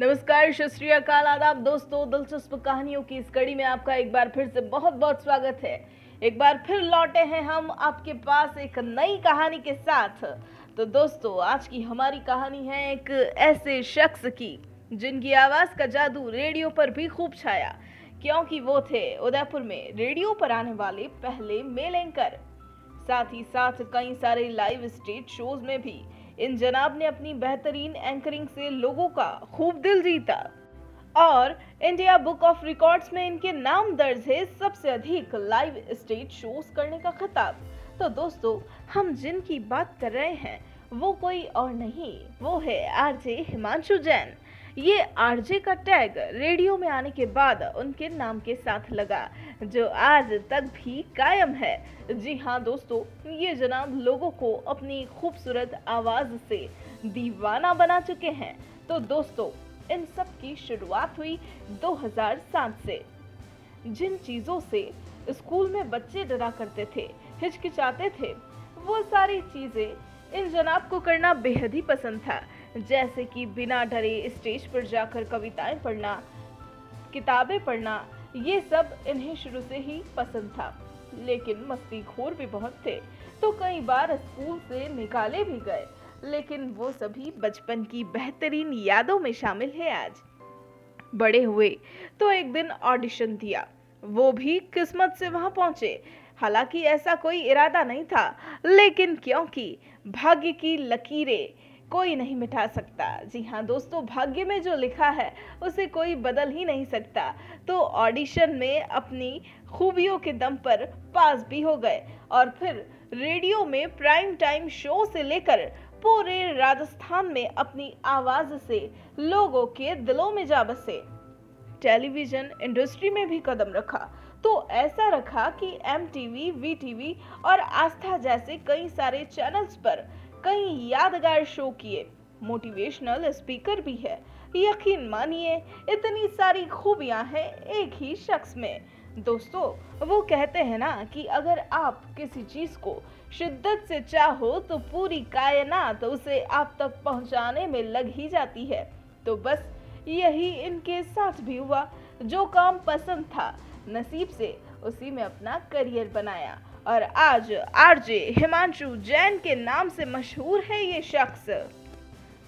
नमस्कार श्री अकाल, आदाब दोस्तों, दिलचस्प कहानियों की इस कड़ी में आपका एक बार फिर से बहुत बहुत स्वागत है। एक बार फिर लौटे हैं हम आपके पास एक नई कहानी के साथ। तो दोस्तों, आज की हमारी कहानी है एक ऐसे शख्स की, जिनकी आवाज़ का जादू रेडियो पर भी खूब छाया। क्योंकि वो थे उदयपुर में रेडियो पर आने वाले पहले मेल एंकर। साथ ही साथ कई सारे लाइव स्टेज शोज़ में भी इन जनाब ने अपनी बेहतरीन एंकरिंग से लोगों का खूब दिल जीता। और इंडिया बुक ऑफ़ रिकॉर्ड्स में इनके नाम दर्ज है सबसे अधिक लाइव स्टेज शोज़ करने का खिताब। तो दोस्तों, हम जिनकी बात कर रहे हैं, वो कोई और नहीं, वो है आरजे हिमांशु जैन। ये आरजे का टैग रेडियो में आने के बाद उनके नाम के साथ लगा, जो आज तक भी कायम है। जी हाँ दोस्तों, ये जनाब लोगों को अपनी खूबसूरत आवाज़ से दीवाना बना चुके हैं। तो दोस्तों, इन सब की शुरुआत हुई 2007 से। जिन चीज़ों से स्कूल में बच्चे डरा करते थे, हिचकिचाते थे, वो सारी चीज़ें इन जनाब को करना बेहद ही पसंद था। जैसे कि बिना डरे स्टेज पर जाकर कविताएँ पढ़ना, किताबें पढ़ना, ये सब इन्हें शुरू से ही पसंद था। लेकिन मस्ती खोर भी बहुत थे तो कई बार स्कूल से निकाले भी गए। लेकिन वो सभी बचपन की बेहतरीन यादों में शामिल है आज। बड़े हुए तो एक दिन ऑडिशन दिया। वो भी किस्मत से वहाँ पहुँचे। हालाँकि ऐसा कोई इरादा नहीं था, लेकिन क्योंकि भाग्य की लकीरें कोई नहीं मिटा सकता। जी हाँ दोस्तों, भाग्य में जो लिखा है, उसे कोई बदल ही नहीं सकता। तो ऑडिशन में अपनी खूबियों के दम पर पास भी हो गए और फिर रेडियो में प्राइम टाइम शो से लेकर पूरे राजस्थान में अपनी आवाज़ से लोगों के दिलों में जा बसे। टेलीविज़न इंडस्ट्री में भी कदम रखा। तो ऐसा रखा कि एम टीवी वी और आस्था जैसे कई सारे चैनल्स पर कई यादगार शो किए। मोटिवेशनल स्पीकर भी है। यकीन मानिए, इतनी सारी खूबियाँ हैं एक ही शख्स में। दोस्तों, वो कहते हैं ना कि अगर आप किसी चीज़ को शिद्दत से चाहो तो पूरी कायनात उसे आप तक पहुँचाने में लग ही जाती है। तो बस यही इनके साथ भी हुआ, जो काम पसंद था। नसीब से उसी में अपना करियर बनाया। और आज आरजे हिमांशु जैन के नाम से मशहूर है ये शख्स।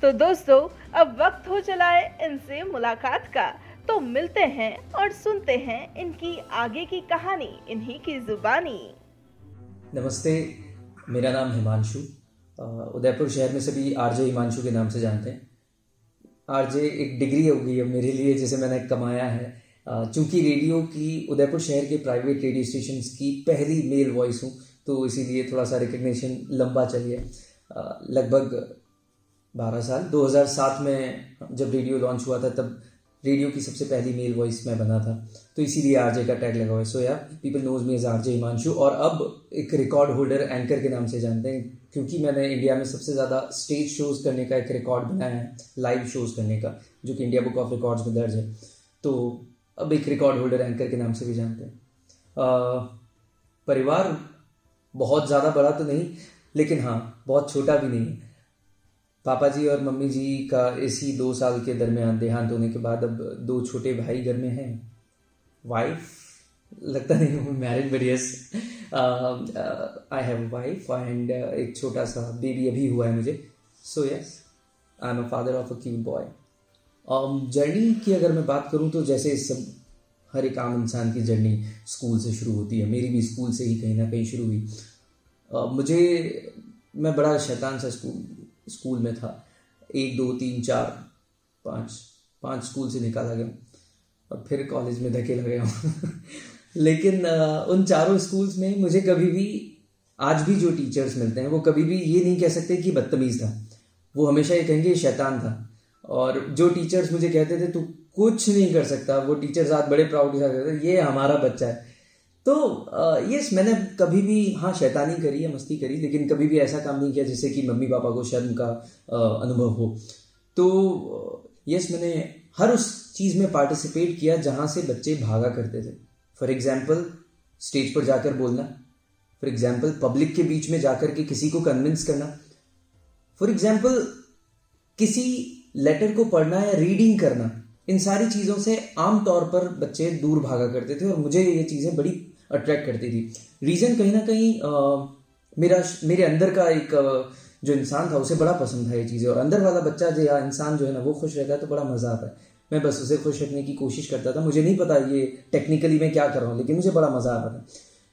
तो दोस्तों, अब वक्त हो चला है इनसे मुलाकात का। तो मिलते हैं और सुनते हैं इनकी आगे की कहानी, इन्हीं की जुबानी। नमस्ते, मेरा नाम हिमांशु। उदयपुर शहर में सभी आरजे हिमांशु के नाम से जानते हैं। आरजे एक डिग्री हो गई है मेरे लिए, जिसे मैंने कमाया है। चूँकि रेडियो की उदयपुर शहर के प्राइवेट रेडियो स्टेशन की पहली मेल वॉइस हूँ तो इसीलिए थोड़ा सा रिकग्निशन लंबा चाहिए। लगभग बारह साल। 2007 में जब रेडियो लॉन्च हुआ था, तब रेडियो की सबसे पहली मेल वॉइस मैं बना था। तो इसीलिए आरजे का टैग लगा हुआ है। So yeah people knows me as RJ Himanshu और अब एक रिकॉर्ड होल्डर एंकर के नाम से जानते हैं, क्योंकि मैंने इंडिया में सबसे ज़्यादा स्टेज शोज़ करने का एक रिकॉर्ड बनाया है लाइव शोज़ करने का, जो कि इंडिया बुक ऑफ़ रिकॉर्ड्स में दर्ज है। तो अब एक रिकॉर्ड होल्डर एंकर के नाम से भी जानते हैं। परिवार बहुत ज़्यादा बड़ा तो नहीं, लेकिन हाँ बहुत छोटा भी नहीं पापा जी और मम्मी जी का इसी दो साल के दरमियान देहांत होने के बाद अब दो छोटे भाई घर में हैं। वाइफ लगता नहीं हूँ married but yes I have wife and एक छोटा सा बेबी अभी हुआ है मुझे। So yes I am a father of a cute boy journey की अगर मैं बात करूँ तो जैसे सब, हर एक आम इंसान की जर्नी स्कूल से शुरू होती है। मेरी भी स्कूल से ही कहीं ना कहीं शुरू हुई। मुझे, मैं बड़ा शैतान सा स्कूल स्कूल में था। एक, दो, तीन, चार, पाँच पाँच स्कूल से निकाला गया। और फिर कॉलेज में धकेला गया हूँ। लेकिन उन चारों स्कूल्स में मुझे कभी भी, आज भी जो टीचर्स मिलते हैं, वो कभी भी ये नहीं कह सकते कि बदतमीज़ था। वो हमेशा ये कहेंगे, शैतान था। और जो टीचर्स मुझे कहते थे, तू कुछ नहीं कर सकता। वो टीचर्स आज बड़े प्राउड के साथ कहते ये हमारा बच्चा है। तो यस मैंने कभी भी हाँ शैतानी करी है मस्ती करी, लेकिन कभी भी ऐसा काम नहीं किया जिससे कि मम्मी पापा को शर्म का अनुभव हो। तो यस मैंने हर उस चीज़ में पार्टिसिपेट किया जहाँ से बच्चे भागा करते थे। फॉर एग्ज़ाम्पल स्टेज पर जाकर बोलना। फॉर एग्ज़ाम्पल पब्लिक के बीच में जाकर के किसी को कन्विंस करना। फॉर एग्ज़ाम्पल किसी लेटर को पढ़ना या रीडिंग करना इन सारी चीज़ों से आम तौर पर बच्चे दूर भागा करते थे और मुझे ये चीज़ें बड़ी अट्रैक्ट करती थी। रीज़न कहीं ना कहीं आ, मेरा मेरे अंदर का एक जो इंसान था उसे बड़ा पसंद था ये चीज़ें। और अंदर वाला बच्चा जो या इंसान जो है ना वो खुश रहता है तो बड़ा मज़ा आता है। मैं बस उसे खुश रखने की कोशिश करता था। मुझे नहीं पता ये टेक्निकली मैं क्या कर रहा हूँ लेकिन मुझे बड़ा मज़ा आता था।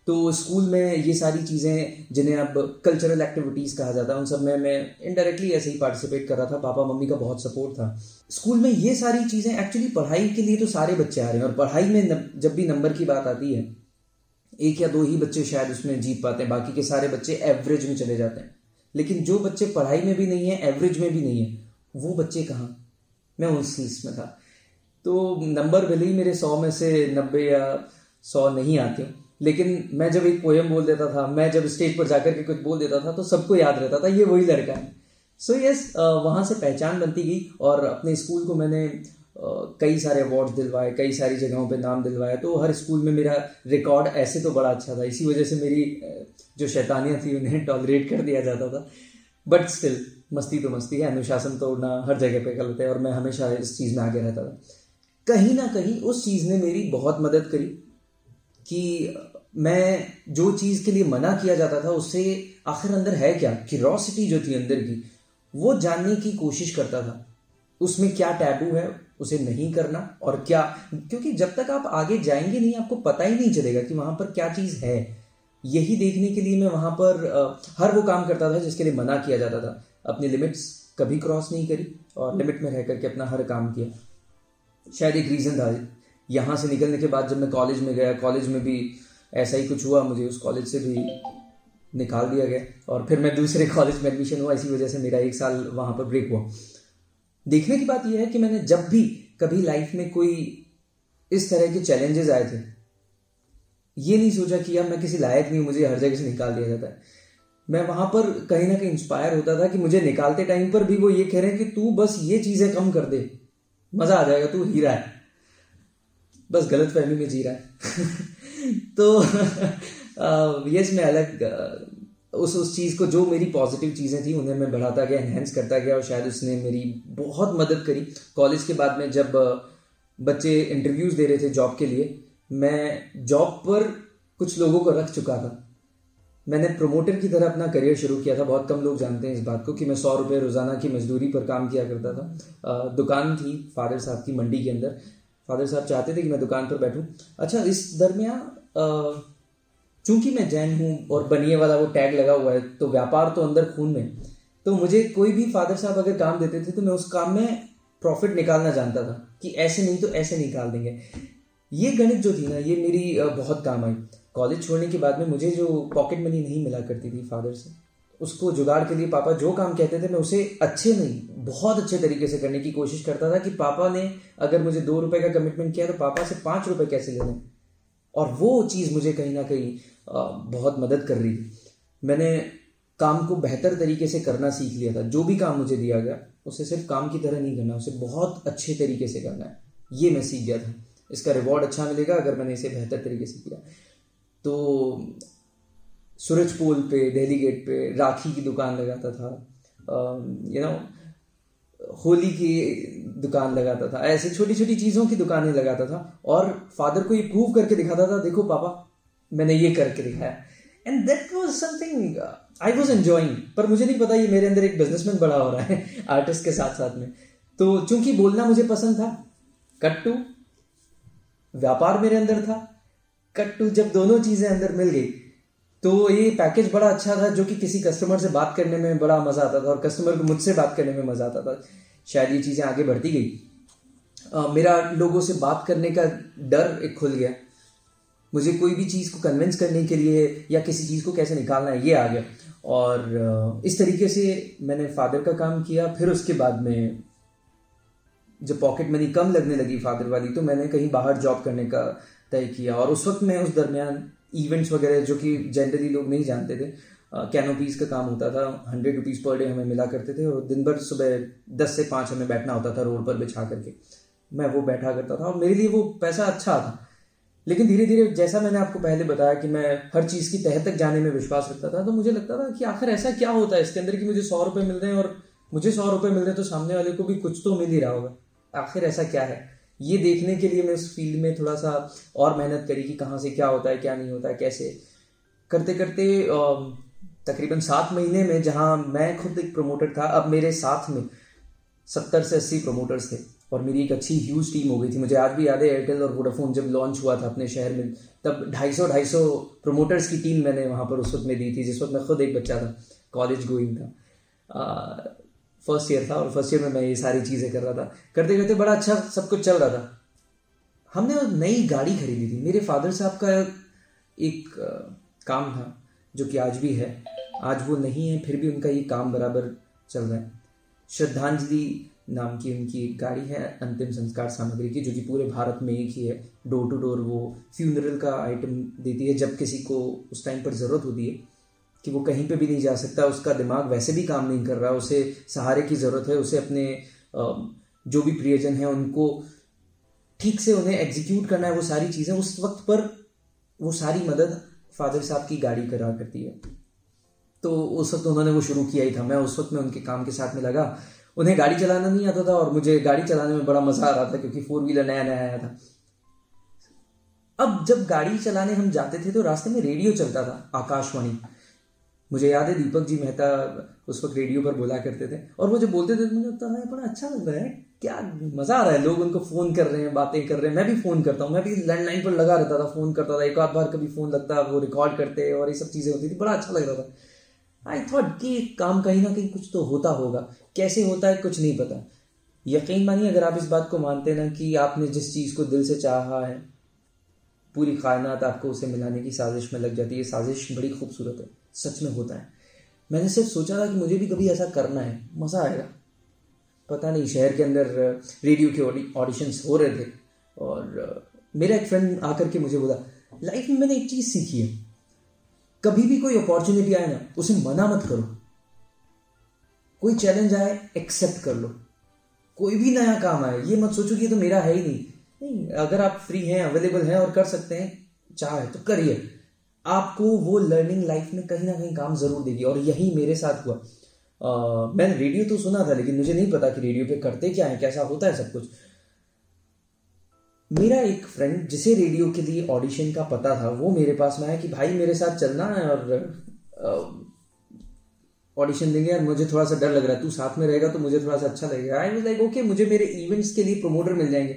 तो स्कूल में ये सारी चीज़ें, जिन्हें अब कल्चरल एक्टिविटीज़ कहा जाता है, उन सब में मैं इनडायरेक्टली ऐसे ही पार्टिसिपेट कर रहा था। पापा, मम्मी का बहुत सपोर्ट था। स्कूल में ये सारी चीज़ें एक्चुअली पढ़ाई के लिए तो सारे बच्चे आ रहे हैं और पढ़ाई में जब भी नंबर की बात आती है, एक या दो ही बच्चे शायद उसमें जीत पाते हैं, बाकी के सारे बच्चे एवरेज में चले जाते हैं। लेकिन जो बच्चे पढ़ाई में भी नहीं है एवरेज में भी नहीं है, वो बच्चे कहाँ? मैं उस लिस्ट में था। तो नंबर भले ही मेरे सौ में से नब्बे या सौ नहीं आते लेकिन मैं जब एक पोएम बोल देता था मैं जब स्टेज पर जाकर के कुछ बोल देता था तो सबको याद रहता था ये वही लड़का है। सो so यस yes, वहाँ से पहचान बनती गई और अपने स्कूल को मैंने कई सारे अवार्ड्स दिलवाए कई सारी जगहों पे नाम दिलवाया। तो हर स्कूल में मेरा रिकॉर्ड ऐसे तो बड़ा अच्छा था इसी वजह से मेरी जो शैतानियाँ थी उन्हें टॉलरेट कर दिया जाता था। बट स्टिल मस्ती तो मस्ती है अनुशासन तोड़ना हर जगह पे गलत है और मैं हमेशा इस चीज़ में आगे रहता था। कहीं ना कहीं उस चीज़ ने मेरी बहुत मदद करी कि मैं जो चीज़ के लिए मना किया जाता था, उससे आखिर अंदर है क्या? क्यूरोसिटी जो थी अंदर की, वो जानने की कोशिश करता था। उसमें क्या टैबू है, उसे नहीं करना और क्या? क्योंकि जब तक आप आगे जाएँगे नहीं, आपको पता ही नहीं चलेगा कि वहाँ पर क्या चीज़ है। यही देखने के लिए मैं वहाँ पर हर वो काम करता था जिसके लिए मना किया जाता था। अपनी लिमिट्स कभी क्रॉस नहीं करी और लिमिट में रह करके अपना हर काम किया। शायद एक रीज़न था। यहाँ से निकलने के बाद जब मैं कॉलेज में गया कॉलेज में भी ऐसा ही कुछ हुआ, मुझे उस कॉलेज से भी निकाल दिया गया और फिर मैं दूसरे कॉलेज में एडमिशन हुआ, इसी वजह से मेरा एक साल वहाँ पर ब्रेक हुआ। देखने की बात यह है कि मैंने जब भी कभी लाइफ में कोई इस तरह के चैलेंजेस आए थे, ये नहीं सोचा कि यार मैं किसी लायक नहीं मुझे हर जगह से निकाल दिया जाता है। मैं वहाँ पर कहीं ना कहीं इंस्पायर होता था कि मुझे निकालते टाइम पर भी वो ये कह रहे हैं कि तू बस ये चीज़ें कम कर दे, मज़ा आ जाएगा, तू हीरा है। बस गलत फहमी में जी रहा है। तो यस मैं अलग उस उस चीज़ को, जो मेरी पॉजिटिव चीज़ें थी, उन्हें मैं बढ़ाता गया एनहेंस करता गया, और शायद उसने मेरी बहुत मदद करी। कॉलेज के बाद में जब बच्चे इंटरव्यूज़ दे रहे थे जॉब के लिए, मैं जॉब पर कुछ लोगों को रख चुका था। मैंने प्रोमोटर की तरह अपना करियर शुरू किया था। बहुत कम लोग जानते हैं इस बात को कि मैं सौ रुपये रोज़ाना की मजदूरी पर काम किया करता था। दुकान थी, फादर साहब की मंडी के अंदर। फादर साहब चाहते थे कि मैं दुकान पर बैठूं। अच्छा इस दरमियान चूँकि मैं जैन हूँ और बनिए वाला वो टैग लगा हुआ है तो व्यापार तो अंदर खून में। तो मुझे कोई भी फादर साहब अगर काम देते थे तो मैं उस काम में प्रॉफिट निकालना जानता था कि ऐसे नहीं तो ऐसे निकाल देंगे। ये गणित जो थी ना, ये मेरी बहुत काम आई। कॉलेज छोड़ने के बाद में मुझे जो पॉकेट मनी नहीं मिला करती थी फादर से उसको जुगाड़ के लिए पापा जो काम कहते थे, मैं उसे अच्छे नहीं, बहुत अच्छे तरीके से करने की कोशिश करता था कि पापा ने, अगर मुझे दो रुपए का कमिटमेंट किया तो पापा से पाँच रुपए कैसे ले लें और वो चीज़ मुझे कहीं ना कहीं बहुत मदद कर रही मैंने काम को बेहतर तरीके से करना सीख लिया था। जो भी काम मुझे दिया गया, उसे सिर्फ़ काम की तरह नहीं करना, उसे बहुत अच्छे तरीके से करना है। ये मैं सीख गया था। इसका रिवॉर्ड अच्छा मिलेगा अगर मैंने इसे बेहतर तरीके से किया। तो सूरज पोल पे, दिल्ली गेट पे, राखी की दुकान लगाता था यू नो होली की दुकान लगाता था, ऐसे छोटी छोटी चीज़ों की दुकानें लगाता था और फादर को ये प्रूव करके दिखाता था, देखो पापा, मैंने ये करके दिखाया। And that was something I was enjoying पर मुझे नहीं पता ये मेरे अंदर एक बिजनेसमैन बड़ा हो रहा है आर्टिस्ट के साथ साथ में। तो चूँकि बोलना मुझे पसंद था कट टू व्यापार मेरे अंदर था कट टू जब दोनों चीज़ें अंदर मिल गई तो ये पैकेज बड़ा अच्छा था, जो कि किसी कस्टमर से बात करने में बड़ा मज़ा आता था और कस्टमर को मुझसे बात करने में मज़ा आता था। शायद ये चीज़ें आगे बढ़ती गई। मेरा लोगों से बात करने का डर एक खुल गया। मुझे कोई भी चीज़ को कन्विंस करने के लिए या किसी चीज़ को कैसे निकालना है, ये आ गया। और इस तरीके से मैंने फादर का काम किया। फिर उसके बाद में जब पॉकेट मनी कम लगने लगी फादर वाली तो मैंने कहीं बाहर जॉब करने का तय किया। और उस वक्त मैं उस दरमियान इवेंट्स वगैरह जो कि जनरली लोग नहीं जानते थे कैनोपीज का काम होता था हंड्रेड रुपीज़ पर डे हमें मिला करते थे और दिन भर सुबह दस से पाँच हमें बैठना होता था रोड पर बिछा करके। मैं वो बैठा करता था और मेरे लिए वो पैसा अच्छा था। लेकिन धीरे धीरे जैसा मैंने आपको पहले बताया कि मैं हर चीज़ की तह तक जाने में विश्वास रखता था तो मुझे लगता था कि आखिर ऐसा क्या होता है? इसके अंदर कि मुझे सौ रुपये मिल रहे हैं और मुझे सौ रुपये मिल रहे हैं तो सामने वाले को भी कुछ तो मिल ही रहा होगा। आखिर ऐसा क्या है? ये देखने के लिए मैं उस फ़ील्ड में थोड़ा सा और मेहनत करी कि कहाँ से क्या होता है, क्या नहीं होता है कैसे। करते करते तकरीबन सात महीने में जहाँ मैं खुद एक प्रमोटर था, अब मेरे साथ में सत्तर से अस्सी प्रमोटर्स थे और मेरी एक अच्छी ह्यूज टीम हो गई थी। मुझे आज भी याद है एयरटेल और वोडाफोन जब लॉन्च हुआ था अपने शहर में, तब ढाई सौ ढाई सौ प्रोमोटर्स की टीम मैंने वहाँ पर उस वक्त में दी थी, जिस वक्त मैं खुद एक बच्चा था कॉलेज गोइंग था। फ़र्स्ट ईयर था और फ़र्स्ट ईयर में मैं ये सारी चीज़ें कर रहा था। करते करते बड़ा अच्छा सब कुछ चल रहा था। हमने नई गाड़ी खरीदी थी। मेरे फादर साहब का एक काम था, जो कि आज भी है। आज वो नहीं है, फिर भी उनका ये काम बराबर चल रहा है। श्रद्धांजलि नाम की उनकी एक गाड़ी है, अंतिम संस्कार सामग्री की, जो कि पूरे भारत में एक ही है। डोर टू डोर वो फ्यूनरल का आइटम देती है, जब किसी को उस टाइम पर ज़रूरत होती है। कि वो कहीं पे भी नहीं जा सकता, उसका दिमाग वैसे भी काम नहीं कर रहा, उसे सहारे की ज़रूरत है, उसे अपने जो भी प्रियजन है उनको ठीक से उन्हें एग्जीक्यूट करना है, वो सारी चीज़ें उस वक्त पर वो सारी मदद फादर साहब की गाड़ी करा करती है। तो उस वक्त उन्होंने वो शुरू किया ही था। मैं उस वक्त में उनके काम के साथ में लगा। उन्हें गाड़ी चलाना नहीं आता था और मुझे गाड़ी चलाने में बड़ा मज़ा आ रहा था क्योंकि फोर व्हीलर नया नया आया था। अब जब गाड़ी चलाने हम जाते थे तो रास्ते में रेडियो चलता था, आकाशवाणी। मुझे याद है दीपक जी मेहता उस वक्त रेडियो पर बोला करते थे और वो जब बोलते थे तो मुझे लगता है बड़ा अच्छा लग रहा है। क्या मज़ा आ रहा है? लोग उनको फ़ोन कर रहे हैं, बातें कर रहे हैं। मैं भी फ़ोन करता हूँ। मैं भी लैंडलाइन पर लगा रहता था फ़ोन करता था। एक आध बार कभी फ़ोन लगता, वो रिकॉर्ड करते और ये सब चीज़ें होती थी। बड़ा अच्छा लग रहा था। आई थॉट कि काम कहीं ना कहीं कुछ तो होता होगा। कैसे होता है, कुछ नहीं पता। यकीन मानिए, अगर आप इस बात को मानते ना कि आपने जिस चीज़ को दिल से चाहा है, पूरी कायनात आपको उसे मिलाने की साजिश में लग जाती है। साजिश बड़ी खूबसूरत है। सच में होता है। मैंने सिर्फ़ सोचा था कि मुझे भी कभी ऐसा करना है। मज़ा आएगा। पता नहीं, शहर के अंदर रेडियो के ऑडिशंस हो रहे थे और मेरा एक फ्रेंड आकर के मुझे बोला लाइफ में मैंने एक चीज़ सीखी है। कभी भी कोई अपॉर्चुनिटी आए ना, उसे मना मत करो। कोई चैलेंज आए एक्सेप्ट कर लो। कोई भी नया काम आए, ये मत सोचो कि ये तो मेरा है ही नहीं। नहीं, अगर आप फ्री हैं अवेलेबल हैं और कर सकते हैं, चाहे तो करिए। आपको वो लर्निंग लाइफ में कहीं ना कहीं काम ज़रूर देगी। और यही मेरे साथ हुआ। आ, मैंने रेडियो तो सुना था लेकिन मुझे नहीं पता कि रेडियो पे करते क्या है कैसा होता है सब कुछ। मेरा एक फ्रेंड जिसे रेडियो के लिए ऑडिशन का पता था वो मेरे पास में आया कि भाई मेरे साथ चलना है और ऑडिशन देंगे यार मुझे थोड़ा सा डर लग रहा है तू साथ में रहेगा तो मुझे थोड़ा सा अच्छा लगेगा। आई वाज लाइक ओके मुझे मेरे इवेंट्स के लिए प्रमोटर मिल जाएँगे।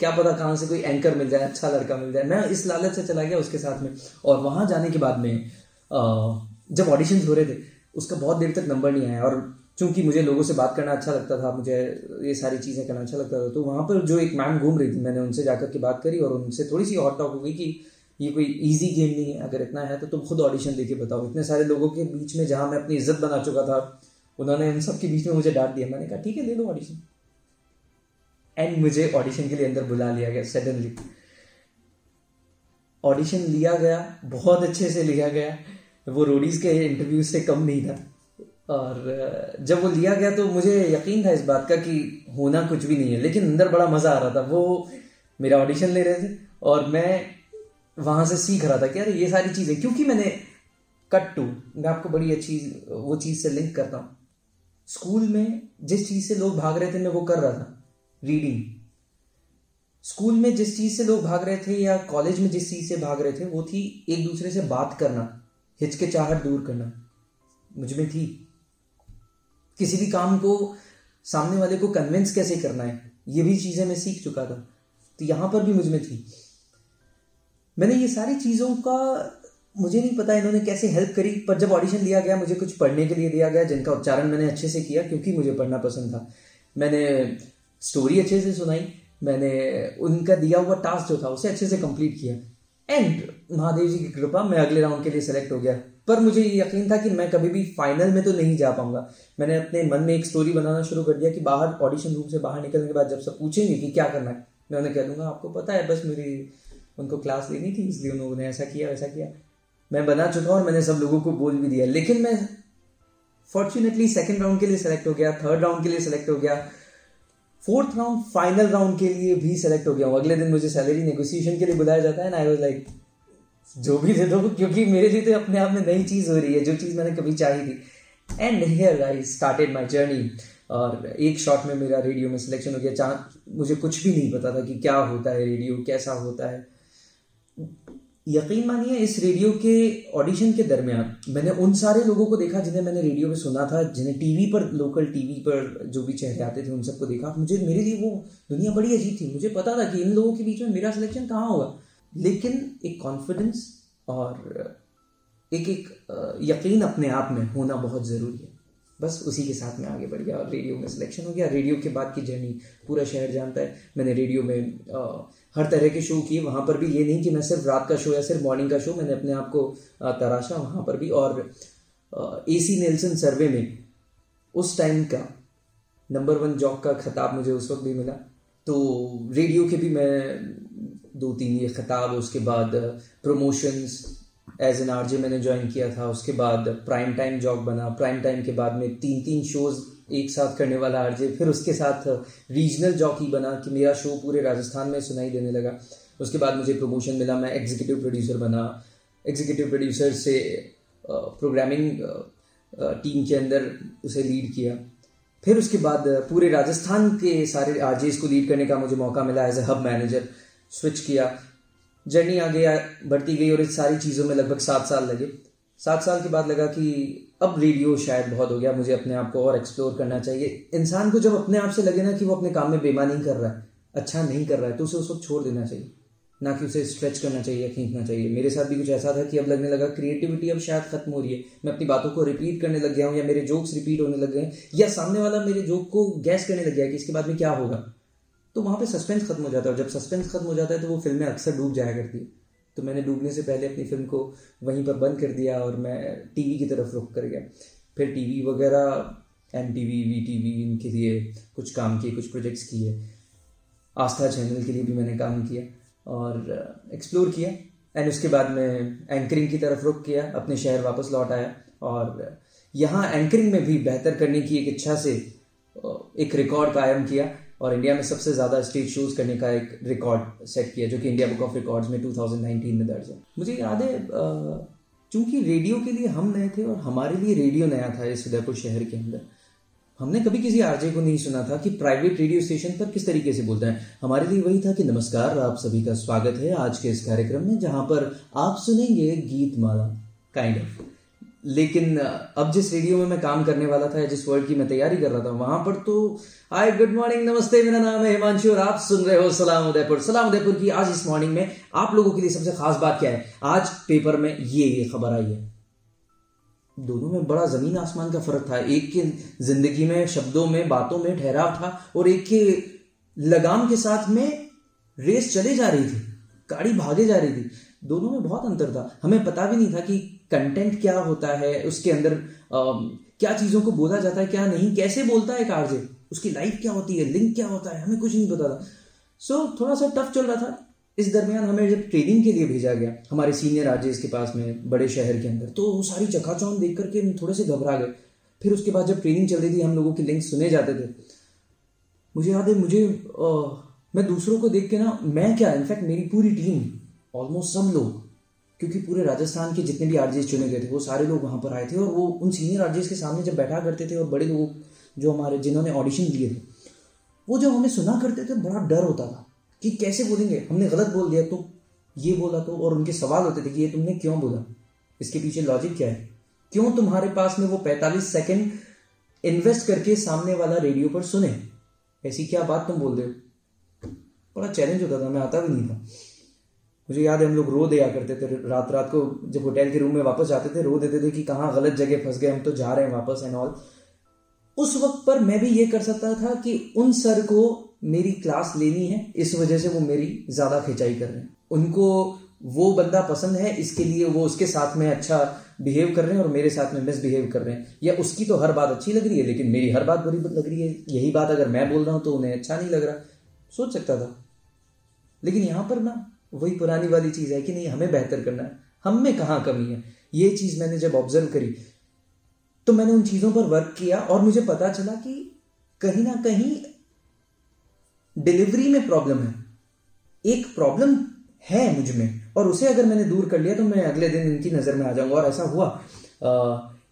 क्या पता कहाँ से कोई एंकर मिल जाए अच्छा लड़का मिल जाए। मैं इस लालच से चला गया उसके साथ में। और वहाँ जाने के बाद में जब ऑडिशन हो रहे थे, उसका बहुत देर तक नंबर नहीं आया। और चूँकि मुझे लोगों से बात करना अच्छा लगता था, मुझे ये सारी चीज़ें करना अच्छा लगता था तो वहाँ पर जो एक मैम घूम रही थी, मैंने उनसे जाकर के बात करी और उनसे थोड़ी सी हॉट टॉक हो गई कि ये कोई इजी गेम नहीं है, अगर इतना है तो तुम खुद ऑडिशन दे के बताओ। इतने सारे लोगों के बीच में जहाँ मैं अपनी इज़्ज़त बना चुका था, उन्होंने इन सब के बीच में मुझे डांट दिया। मैंने कहा, ठीक है, ले लो ऑडिशन एंड मुझे ऑडिशन के लिए अंदर बुला लिया गया सडनली ऑडिशन लिया गया, बहुत अच्छे से लिया गया. वो रोडीज के इंटरव्यू से कम नहीं था. और जब वो लिया गया तो मुझे यकीन था इस बात का कि होना कुछ भी नहीं है. लेकिन अंदर बड़ा मज़ा आ रहा था. वो मेरा ऑडिशन ले रहे थे और मैं वहाँ से सीख रहा था कि अरे, ये सारी चीज़ें, क्योंकि मैंने कट टू मैं आपको बड़ी अच्छी, वो चीज़ से लिंक करता हूँ. स्कूल में जिस चीज़ से लोग भाग रहे थे, मैं वो कर रहा था. रीडिंग। स्कूल में जिस चीज़ से लोग भाग रहे थे या कॉलेज में जिस चीज़ से भाग रहे थे, वो थी एक दूसरे से बात करना, हिचकिचाहट दूर करना। मुझमें थी। किसी भी काम को सामने वाले को कन्विंस कैसे करना है, ये भी चीज़ें मैं सीख चुका था। तो यहाँ पर भी मुझमें थी। मैंने ये सारी चीज़ों का, मुझे नहीं पता इन्होंने कैसे हेल्प करी, पर जब ऑडिशन लिया गया, मुझे कुछ पढ़ने के लिए दिया गया, जिनका उच्चारण मैंने अच्छे से किया, क्योंकि मुझे पढ़ना पसंद था। मैंने स्टोरी अच्छे से सुनाई। मैंने उनका दिया हुआ टास्क जो था, उसे अच्छे से कंप्लीट किया। एंड महादेव जी की कृपा, मैं अगले राउंड के लिए सेलेक्ट हो गया। पर मुझे यकीन था कि मैं कभी भी फाइनल में तो नहीं जा पाऊँगा। मैंने अपने मन में एक स्टोरी बनाना शुरू कर दिया कि बाहर ऑडिशन रूम से बाहर निकलने के बाद जब सब पूछेंगे कि क्या करना है, मैं उन्हें कह दूँगा, आपको पता है, बस मेरी, उनको क्लास लेनी थी, इसलिए उन्होंने ऐसा किया, वैसा किया। मैं बना चुका और मैंने सब लोगों को बोल भी दिया। लेकिन मैं फॉर्चुनेटली सेकेंड राउंड के लिए सेलेक्ट हो गया थर्ड राउंड के लिए सेलेक्ट हो गया। फोर्थ राउंड, फाइनल राउंड के लिए भी सेलेक्ट हो गया हूँ। अगले दिन मुझे सैलरी नेगोशिएशन के लिए बुलाया जाता है ना आई वॉज़ लाइक जो भी दे दो, क्योंकि मेरे लिए तो अपने आप में नई चीज़ हो रही है, जो चीज़ मैंने कभी चाही थी। And here I started my journey और एक शॉट में मेरा रेडियो में सिलेक्शन हो गया, जहाँ मुझे कुछ भी नहीं पता था कि क्या होता है रेडियो कैसा होता है। यकीन मानिए इस रेडियो के ऑडिशन के दरमियान मैंने उन सारे लोगों को देखा जिन्हें मैंने रेडियो में सुना था जिन्हें टीवी पर लोकल टीवी पर जो भी चेहरे आते थे उन सबको देखा। मुझे मेरे लिए वो दुनिया बड़ी अजीब थी। मुझे पता था कि इन लोगों के बीच में मेरा सिलेक्शन कहाँ होगा लेकिन एक कॉन्फिडेंस और एक एक यकीन अपने आप में होना बहुत ज़रूरी है। बस उसी के साथ में आगे बढ़ गया और रेडियो में सिलेक्शन हो गया। रेडियो के बाद की जर्नी पूरा शहर जानता है। मैंने रेडियो में आ, हर तरह के शो किए, वहाँ पर भी ये नहीं कि मैं सिर्फ़ रात का शो या सिर्फ़ मॉर्निंग का शो, मैंने अपने आप को तराशा वहाँ पर भी और ए सी नेल्सन सर्वे में उस टाइम का नंबर वन जॉब का खिताब मुझे उस वक्त भी मिला। तो रेडियो के भी मैं दो तीन ये खिताब, उसके बाद प्रमोशंस एज एन आरजे मैंने ज्वाइन किया था, उसके बाद प्राइम टाइम जॉब बना। प्राइम टाइम के बाद में तीन तीन शोज़ एक साथ करने वाला आरजे, फिर उसके साथ रीजनल जॉकी बना कि मेरा शो पूरे राजस्थान में सुनाई देने लगा। उसके बाद मुझे प्रमोशन मिला, मैं एग्जीक्यूटिव प्रोड्यूसर बना। एग्जीक्यूटिव प्रोड्यूसर से प्रोग्रामिंग टीम के अंदर उसे लीड किया। फिर उसके बाद पूरे राजस्थान के सारे आरजेस को लीड करने का मुझे मौका मिला as a hub manager switch किया। जर्नी आगे बढ़ती गई और इस सारी चीज़ों में लगभग सात साल लगे। सात साल के बाद लगा कि अब रेडियो शायद बहुत हो गया, मुझे अपने आप को और एक्सप्लोर करना चाहिए। इंसान को जब अपने आप से लगे ना कि वो अपने काम में बेमानी कर रहा है अच्छा नहीं कर रहा है तो उसे उस वक्त छोड़ देना चाहिए। ना कि उसे स्ट्रेच करना चाहिए खींचना चाहिए। मेरे साथ भी कुछ ऐसा था कि अब लगने लगा क्रिएटिविटी अब शायद खत्म हो रही है। मैं अपनी बातों को रिपीट करने लग गया हूँ या मेरे जोक्स रिपीट होने लग गए या सामने वाला मेरे जोक को गैस करने लग गया कि इसके बाद में क्या होगा। तो वहाँ पे सस्पेंस खत्म हो जाता है और जब सस्पेंस खत्म हो जाता है तो वो फ़िल्में अक्सर डूब जाया करती है। तो मैंने डूबने से पहले अपनी फ़िल्म को वहीं पर बंद कर दिया और मैं टीवी की तरफ़ रुख कर गया। फिर टीवी वगैरह M T V V T V इनके लिए कुछ काम किए, कुछ प्रोजेक्ट्स किए। आस्था चैनल के लिए भी मैंने काम किया और एक्सप्लोर किया। एंड उसके बाद मैं एंकरिंग की तरफ़ रुख किया, अपने शहर वापस लौट आया। और यहाँ एंकरिंग में भी बेहतर करने की एक इच्छा से एक रिकॉर्ड कायम किया। और इंडिया में सबसे ज़्यादा स्टेज शोज़ करने का एक रिकॉर्ड सेट किया, जो कि इंडिया बुक ऑफ़ रिकॉर्ड्स में 2019 में दर्ज है। मुझे याद है चूँकि रेडियो के लिए हम नए थे और हमारे लिए रेडियो नया था इस उदयपुर शहर के अंदर, हमने कभी किसी आरजे को नहीं सुना था कि प्राइवेट रेडियो स्टेशन पर किस तरीके से बोलते हैं। हमारे लिए वही था कि नमस्कार, आप सभी का स्वागत है आज के इस कार्यक्रम में, जहाँ पर आप सुनेंगे गीत माला काइंड ऑफ़ लेकिन, अब जिस रेडियो में मैं काम करने वाला था जिस वर्ल्ड की मैं तैयारी कर रहा था, वहाँ पर तो हाय गुड मॉर्निंग नमस्ते, मेरा नाम है हिमांशु और आप सुन रहे हो सलाम उदयपुर। सलाम उदयपुर की आज इस मॉर्निंग में आप लोगों के लिए सबसे खास बात क्या है? आज पेपर में ये ये खबर आई है। दोनों में बड़ा ज़मीन आसमान का फ़र्क था। एक के ज़िंदगी में, शब्दों में, बातों में ठहराव था और एक के लगाम के साथ में रेस चले जा रही थी। गाड़ी भागे जा रही थी। दोनों में बहुत अंतर था। हमें पता भी नहीं था कि कंटेंट क्या होता है उसके अंदर आ, क्या चीज़ों को बोला जाता है क्या नहीं कैसे बोलता है आरजे? उसकी लाइफ क्या होती है लिंक क्या होता है हमें कुछ नहीं पता था। सो so, थोड़ा सा टफ चल रहा था। इस दरमियान हमें जब ट्रेनिंग के लिए भेजा गया हमारे सीनियर आरजेस के पास में बड़े शहर के अंदर तो वो सारी चकाचौंध देख करके थोड़े से घबरा गए। फिर उसके बाद जब ट्रेनिंग चल रही थी हम लोगों के लिंक सुने जाते थे। मुझे याद है मुझे आ, मैं दूसरों को देख के ना मैं क्या इनफैक्ट मेरी पूरी टीम ऑलमोस्ट सब लोग क्योंकि पूरे राजस्थान के जितने भी आरजेस चुने गए थे, वो सारे लोग वहाँ पर आए थे और वो उन सीनियर आरजेस के सामने जब बैठा करते थे और बड़े लोग जो हमारे, जिन्होंने ऑडिशन दिए थे, वो जब हमें सुना करते थे, बड़ा डर होता था कि कैसे बोलेंगे? हमने गलत बोल दिया तो ये बोला तो और उनके सवाल होते थे कि ये तुमने क्यों बोला? इसके पीछे लॉजिक क्या है? क्यों तुम्हारे पास में वो पैंतालीस सेकेंड इन्वेस्ट करके सामने वाला रेडियो पर सुने? ऐसी क्या बात तुम बोल रहे हो? बड़ा चैलेंज होता था, मैं आता भी नहीं था। मुझे याद है, हम लोग रो दिया करते थे रात रात को, जब होटल के रूम में वापस जाते थे, रो देते थे कि कहाँ गलत जगह फंस गए, हम तो जा रहे हैं वापस एंड ऑल उस वक्त पर मैं भी ये कर सकता था कि उन सर को मेरी क्लास लेनी है, इस वजह से वो मेरी ज़्यादा खिंचाई कर रहे हैं। उनको वो बंदा पसंद है, इसके लिए वो उसके साथ में अच्छा बिहेव कर रहे हैं और मेरे साथ में मिसबिहेव कर रहे हैं। या उसकी तो हर बात अच्छी लग रही है, लेकिन मेरी हर बात बुरी लग रही है। यही बात अगर मैं बोल रहा हूँ तो उन्हें अच्छा नहीं लग रहा। सोच सकता था। लेकिन यहाँ पर ना वही पुरानी वाली चीज़ है कि नहीं हमें बेहतर करना है। हम में कहाँ कमी है? ये चीज़ मैंने जब ऑब्ज़र्व करी तो मैंने उन चीज़ों पर वर्क किया और मुझे पता चला कि कहीं ना कहीं डिलीवरी में प्रॉब्लम है। एक प्रॉब्लम है मुझमें और उसे अगर मैंने दूर कर लिया तो मैं अगले दिन इनकी नज़र में आ जाऊँगा। और ऐसा हुआ। आ,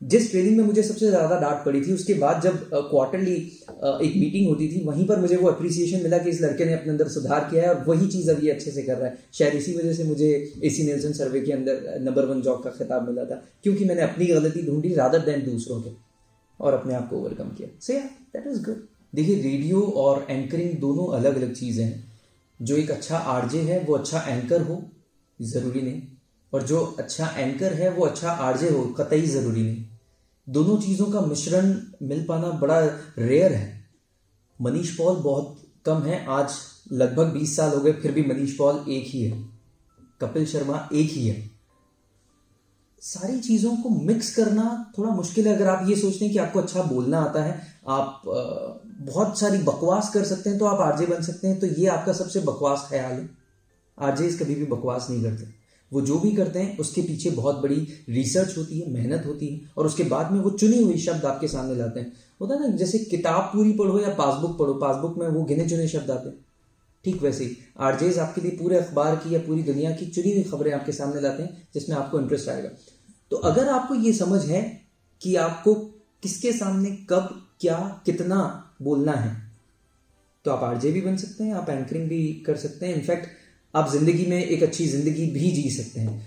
जिस ट्रेनिंग में मुझे सबसे ज़्यादा डांट पड़ी थी, उसके बाद जब क्वार्टरली एक मीटिंग होती थी, वहीं पर मुझे वो अप्रिसिएशन मिला कि इस लड़के ने अपने अंदर सुधार किया है और वही चीज़ ये अच्छे से कर रहा है। शायद इसी वजह से मुझे एसी नेल्सन सर्वे के अंदर नंबर वन जॉब का खिताब मिला था, क्योंकि मैंने अपनी गलती ढूंढी रादर देन दूसरों के, और अपने आप को ओवरकम किया। सो दैट इज़ गुड देखिए रेडियो और एंकरिंग दोनों अलग अलग चीज़ें हैं। जो एक अच्छा आरजे है, वो अच्छा एंकर हो, ज़रूरी नहीं, और जो अच्छा एंकर है, वो अच्छा आरजे हो, कतई ज़रूरी नहीं। दोनों चीज़ों का मिश्रण मिल पाना बड़ा रेयर है। मनीष पॉल बहुत कम है, आज लगभग 20 साल हो गए, फिर भी मनीष पॉल एक ही है। कपिल शर्मा एक ही है। सारी चीज़ों को मिक्स करना थोड़ा मुश्किल है, अगर आप ये सोचते हैं कि आपको अच्छा बोलना आता है, आप बहुत सारी बकवास कर सकते हैं तो आप आरजे बन सकते हैं तो ये आपका सबसे बकवास ख्याल है। आरजे कभी भी बकवास नहीं करते। वो जो भी करते हैं, उसके पीछे बहुत बड़ी रिसर्च होती है, मेहनत होती है, और उसके बाद में वो चुनी हुई शब्द आपके सामने लाते हैं। होता है ना, जैसे किताब पूरी पढ़ो या पासबुक पढ़ो, पासबुक में वो गिने चुने शब्द आते हैं। ठीक वैसे ही आरजेज आपके लिए पूरे अखबार की या पूरी दुनिया की चुनी हुई खबरें आपके सामने लाते हैं, जिसमें आपको इंटरेस्ट आएगा। तो अगर आपको ये समझ है कि आपको किसके सामने कब, क्या, कितना बोलना है तो आप आरजे भी बन सकते हैं, आप एंकरिंग भी कर सकते हैं। इनफैक्ट आप ज़िंदगी में एक अच्छी ज़िंदगी भी जी सकते हैं।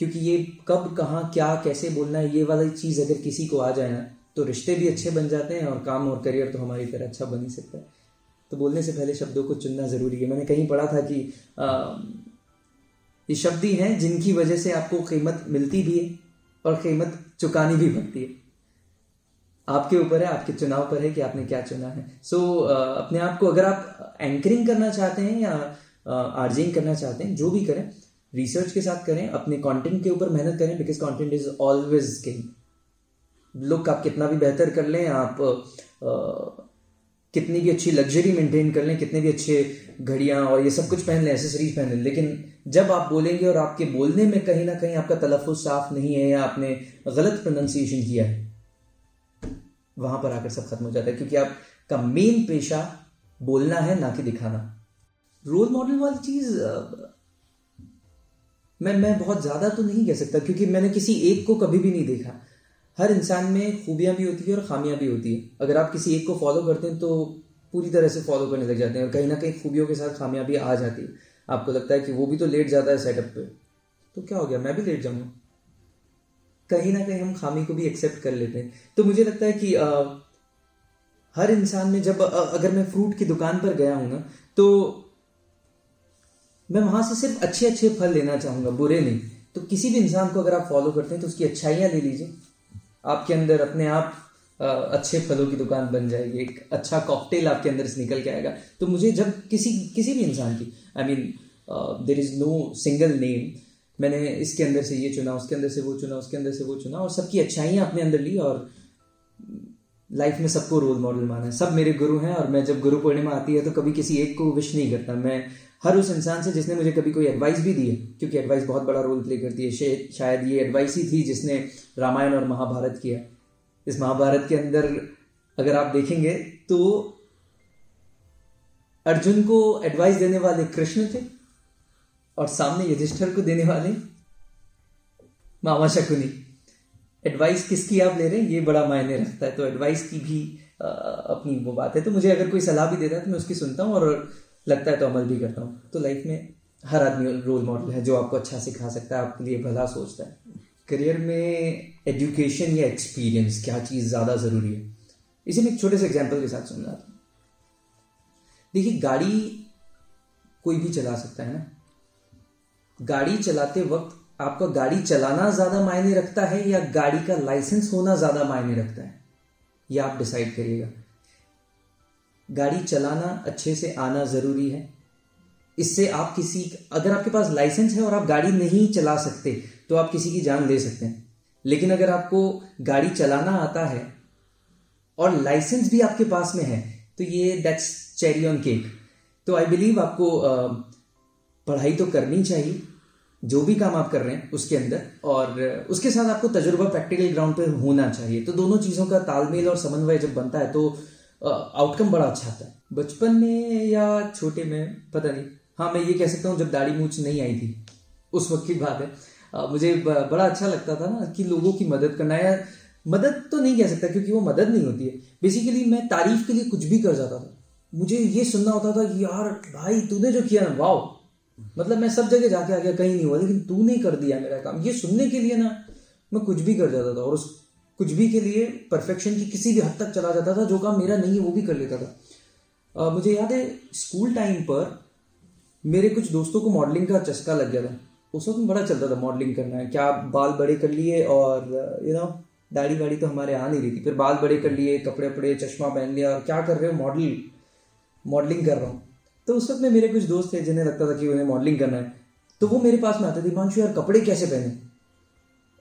क्योंकि ये कब कहाँ क्या कैसे बोलना है ये वाली चीज़ अगर किसी को आ जाए ना तो रिश्ते भी अच्छे बन जाते हैं और काम और करियर तो हमारी तरह अच्छा बन ही सकता है। तो बोलने से पहले शब्दों को चुनना ज़रूरी है। मैंने कहीं पढ़ा था कि आ, ये शब्द ही हैं जिनकी वजह से आपको कीमत मिलती भी है और कीमत चुकानी भी पड़ती है। आपके ऊपर है आपके चुनाव पर है कि आपने क्या चुना है। सो so, अपने आप को अगर आप एंकरिंग करना चाहते हैं या आर्जिंग करना चाहते हैं जो भी करें रिसर्च के साथ करें अपने कंटेंट के ऊपर मेहनत करें because content is always king look आप कितना भी बेहतर कर लें आप आ, कितनी भी अच्छी लग्जरी मेंटेन कर लें कितने भी अच्छे घड़ियाँ और ये सब कुछ पहन लें एसेसरीज पहन लें लेकिन जब आप बोलेंगे और आपके बोलने में कहीं ना कहीं आपका तलफ़ साफ़ नहीं है या आपने गलत प्रोनाउंसिएशन किया है वहाँ पर आकर सब खत्म हो जाता है क्योंकि आपका मेन पेशा बोलना है ना कि दिखाना। रोल मॉडल वाली चीज़ मैं मैं बहुत ज़्यादा तो नहीं कह सकता क्योंकि मैंने किसी एक को कभी भी नहीं देखा। हर इंसान में खूबियाँ भी होती है और खामियाँ भी होती है। अगर आप किसी एक को फॉलो करते हैं तो पूरी तरह से फॉलो करने लग जाते हैं और कहीं ना कहीं खूबियों के साथ खामियाँ भी आ जाती है। आपको लगता है कि वो भी तो लेट जाता है सेटअप पे। तो क्या हो गया? मैं भी लेट जाऊँगा कहीं ना कहीं हम खामी को भी एक्सेप्ट कर लेते हैं। तो मुझे लगता है कि आ, हर इंसान में जब आ, अगर मैं फ्रूट की दुकान पर गया हूँ ना तो मैं वहाँ से सिर्फ़ अच्छे अच्छे फल लेना चाहूँगा, बुरे नहीं। तो किसी भी इंसान को अगर आप फॉलो करते हैं तो उसकी अच्छाइयाँ ले लीजिए। आपके अंदर अपने आप अच्छे फलों की दुकान बन जाएगी, एक अच्छा कॉकटेल आपके अंदर से निकल के आएगा। तो मुझे जब किसी किसी भी इंसान की I mean there is no single name मैंने इसके अंदर से ये चुना, उसके अंदर से वो चुना, उसके अंदर से वो चुना, और सबकी अच्छाइयाँ अपने अंदर ली, और लाइफ में सबको रोल मॉडल माना है। सब मेरे गुरु हैं, और मैं जब गुरु पूर्णिमा आती है तो कभी किसी एक को विश नहीं करता। मैं हर उस इंसान से जिसने मुझे कभी कोई एडवाइस भी दी है, क्योंकि एडवाइस बहुत बड़ा रोल प्ले करती है। शायद ये एडवाइस ही थी जिसने रामायण और महाभारत किया। इस महाभारत के अंदर अगर आप देखेंगे तो अर्जुन को एडवाइस देने वाले कृष्ण थे, और सामने युधिष्ठर को देने वाले मामा शकुनी। एडवाइस किसकी आप ले रहे हैं? ये बड़ा मायने रखता है। तो एडवाइस की भी अपनी वो बात है। तो मुझे अगर कोई सलाह भी देता है तो मैं उसकी सुनता हूँ, और लगता है तो अमल भी करता हूँ। तो लाइफ में हर आदमी रोल मॉडल है जो आपको अच्छा सिखा सकता है, आपके लिए भला सोचता है। करियर में एजुकेशन या एक्सपीरियंस क्या चीज़ ज़्यादा ज़रूरी है? इसे मैं एक छोटे से एग्ज़ाम्पल के साथ समझाता हूँ। देखिए, गाड़ी कोई भी चला सकता है ना? गाड़ी चलाते वक्त आपका गाड़ी चलाना ज़्यादा मायने रखता है या गाड़ी का लाइसेंस होना ज़्यादा मायने रखता है? यह आप डिसाइड करिएगा। गाड़ी चलाना अच्छे से आना ज़रूरी है। इससे आप किसी, अगर आपके पास लाइसेंस है और आप गाड़ी नहीं चला सकते तो आप किसी की जान ले सकते हैं। लेकिन अगर आपको गाड़ी चलाना आता है और लाइसेंस भी आपके पास में है तो ये दैट्स चेरी ऑन केक तो आई बिलीव आपको पढ़ाई तो करनी चाहिए, जो भी काम आप कर रहे हैं उसके अंदर, और उसके साथ आपको तजुर्बा प्रैक्टिकल ग्राउंड पे होना चाहिए। तो दोनों चीज़ों का तालमेल और समन्वय जब बनता है तो आउटकम बड़ा अच्छा आता है बचपन में या छोटे में, पता नहीं। हाँ मैं ये कह सकता हूँ, जब दाढ़ी मूछ नहीं आई थी, उस वक्त की बात है। मुझे बड़ा अच्छा लगता था ना कि लोगों की मदद करना, या मदद तो नहीं कह सकता क्योंकि वो मदद नहीं होती है। बेसिकली मैं तारीफ़ के लिए कुछ भी कर जाता था। मुझे ये सुनना होता था कि, यार, भाई, तूने जो किया ना, वाओ। मतलब मैं सब जगह जाके आ गया, कहीं नहीं हुआ, लेकिन तूने कर दिया मेरा काम। ये सुनने के लिए ना, मैं कुछ भी कर जाता था और उस कुछ भी के लिए परफेक्शन की किसी भी हद तक चला जाता था जो काम मेरा नहीं है वो भी कर लेता था। आ, मुझे याद है स्कूल टाइम पर मेरे कुछ दोस्तों को मॉडलिंग का चस्का लग गया था। उस वक्त बड़ा चलता था मॉडलिंग करना है क्या बाल बड़े कर लिए और यू नो दाढ़ी वाड़ी तो हमारे आ नहीं रही थी फिर बाल बड़े कर लिए कपड़े वपड़े चश्मा पहन लिया और क्या कर रहे हो मॉडल मॉडलिंग कर रहा हूँ। तो उस वक्त में मेरे कुछ दोस्त थे जिन्हें लगता था कि उन्हें मॉडलिंग करना है। तो वो मेरे पास में आते थे हिमांशु यार कपड़े कैसे पहने?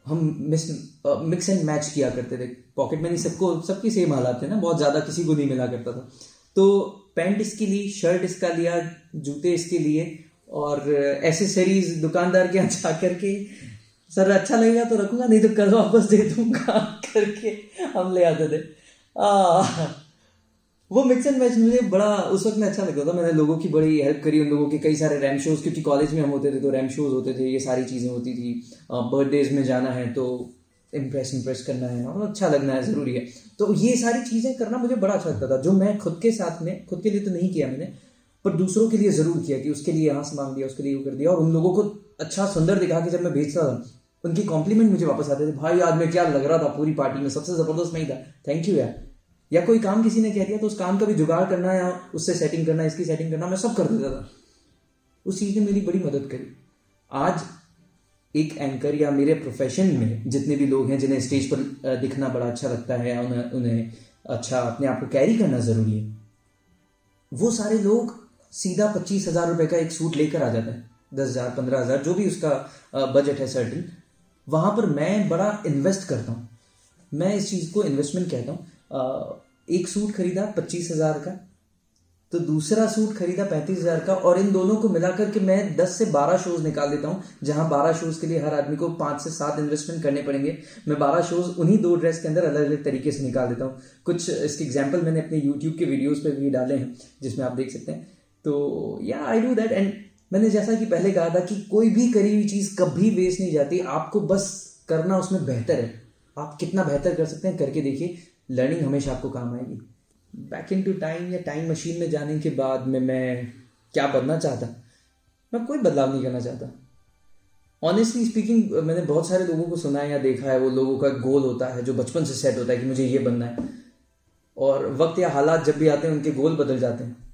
हम मिस मिक्स एंड मैच किया करते थे। पॉकेट मनी सबको सबकी सेम हालात थे ना बहुत ज़्यादा किसी को नहीं मिला करता था। तो पैंट इसकी ली शर्ट इसका लिया जूते इसके लिए और एसेसरीज दुकानदार के यहाँ जा करके सर अच्छा लगेगा तो रखूँगा नहीं तो कल वापस दे दूँगा करके हम ले आते थे। आ, वो मिक्स एंड मैच मुझे बड़ा, उस वक्त में अच्छा लगता था। मैंने लोगों की बड़ी हेल्प करी, उन लोगों के कई सारे रैम शोज़ क्योंकि कॉलेज में हम होते थे तो रैम शोज़ होते थे, ये सारी चीज़ें होती थी। बर्थडेज में जाना है तो इम्प्रेस इम्प्रेस करना है, और अच्छा लगना है, ज़रूरी है। तो ये सारी चीज़ें करना मुझे बड़ा अच्छा लगता था। जो मैं खुद के साथ में, खुद के लिए तो नहीं किया मैंने, पर दूसरों के लिए ज़रूर किया कि उसके लिए यहाँ से मांग दिया उसके लिए वो कर दिया, और उन लोगों को अच्छा सुंदर दिखा के जब मैं भेजता था, उनकी कॉम्प्लीमेंट मुझे वापस आते थे, भाई, आज मैं क्या लग रहा था पूरी पार्टी में? सबसे ज़बरदस्त नहीं था। थैंक यू यार. या कोई काम किसी ने कह दिया तो उस काम का भी जुगाड़ करना या उससे सेटिंग करना, इसकी सेटिंग करना, मैं सब कर देता था। उस चीज़ ने मेरी बड़ी मदद करी। आज एक एंकर या मेरे प्रोफेशन में जितने भी लोग हैं, जिन्हें स्टेज पर दिखना बड़ा अच्छा लगता है उन्हें उन्हें अच्छा अपने आप को कैरी करना ज़रूरी है, वो सारे लोग सीधा पच्चीस हज़ार रुपए का एक सूट लेकर आ जाते हैं। दस हज़ार, पंद्रह हज़ार, जो भी उसका बजट है सर्टिन वहाँ पर मैं बड़ा इन्वेस्ट करता हूँ। मैं इस चीज़ को इन्वेस्टमेंट कहता हूँ। एक सूट खरीदा पच्चीस हज़ार का तो दूसरा सूट खरीदा पैंतीस हज़ार का, और इन दोनों को मिलाकर के मैं दस से बारह शोज़ निकाल देता हूँ, जहाँ बारह शोज़ के लिए हर आदमी को पाँच से सात इन्वेस्टमेंट करने पड़ेंगे। मैं बारह शोज़ उन्हीं दो ड्रेस के अंदर अलग अलग तरीके से निकाल देता हूँ। कुछ इसके एग्ज़ाम्पल मैंने अपने यूट्यूब के वीडियोज़ पर भी डाले हैं, जिसमें आप देख सकते हैं। तो या आई डू दैट एंड मैंने जैसा कि पहले कहा था कि कोई भी करी हुई चीज़ कभी वेस्ट नहीं जाती, आपको बस करना उसमें बेहतर है। आप कितना बेहतर कर सकते हैं करके देखिए। लर्निंग हमेशा आपको काम आएगी। बैक इन टू टाइम या टाइम मशीन में जाने के बाद में मैं क्या बनना चाहता? मैं कोई बदलाव नहीं करना चाहता। ऑनेस्टली स्पीकिंग मैंने बहुत सारे लोगों को सुना है या देखा है, वो लोगों का गोल होता है, जो बचपन से सेट होता है कि मुझे ये बनना है। और वक्त या हालात जब भी आते हैं, उनके गोल बदल जाते हैं।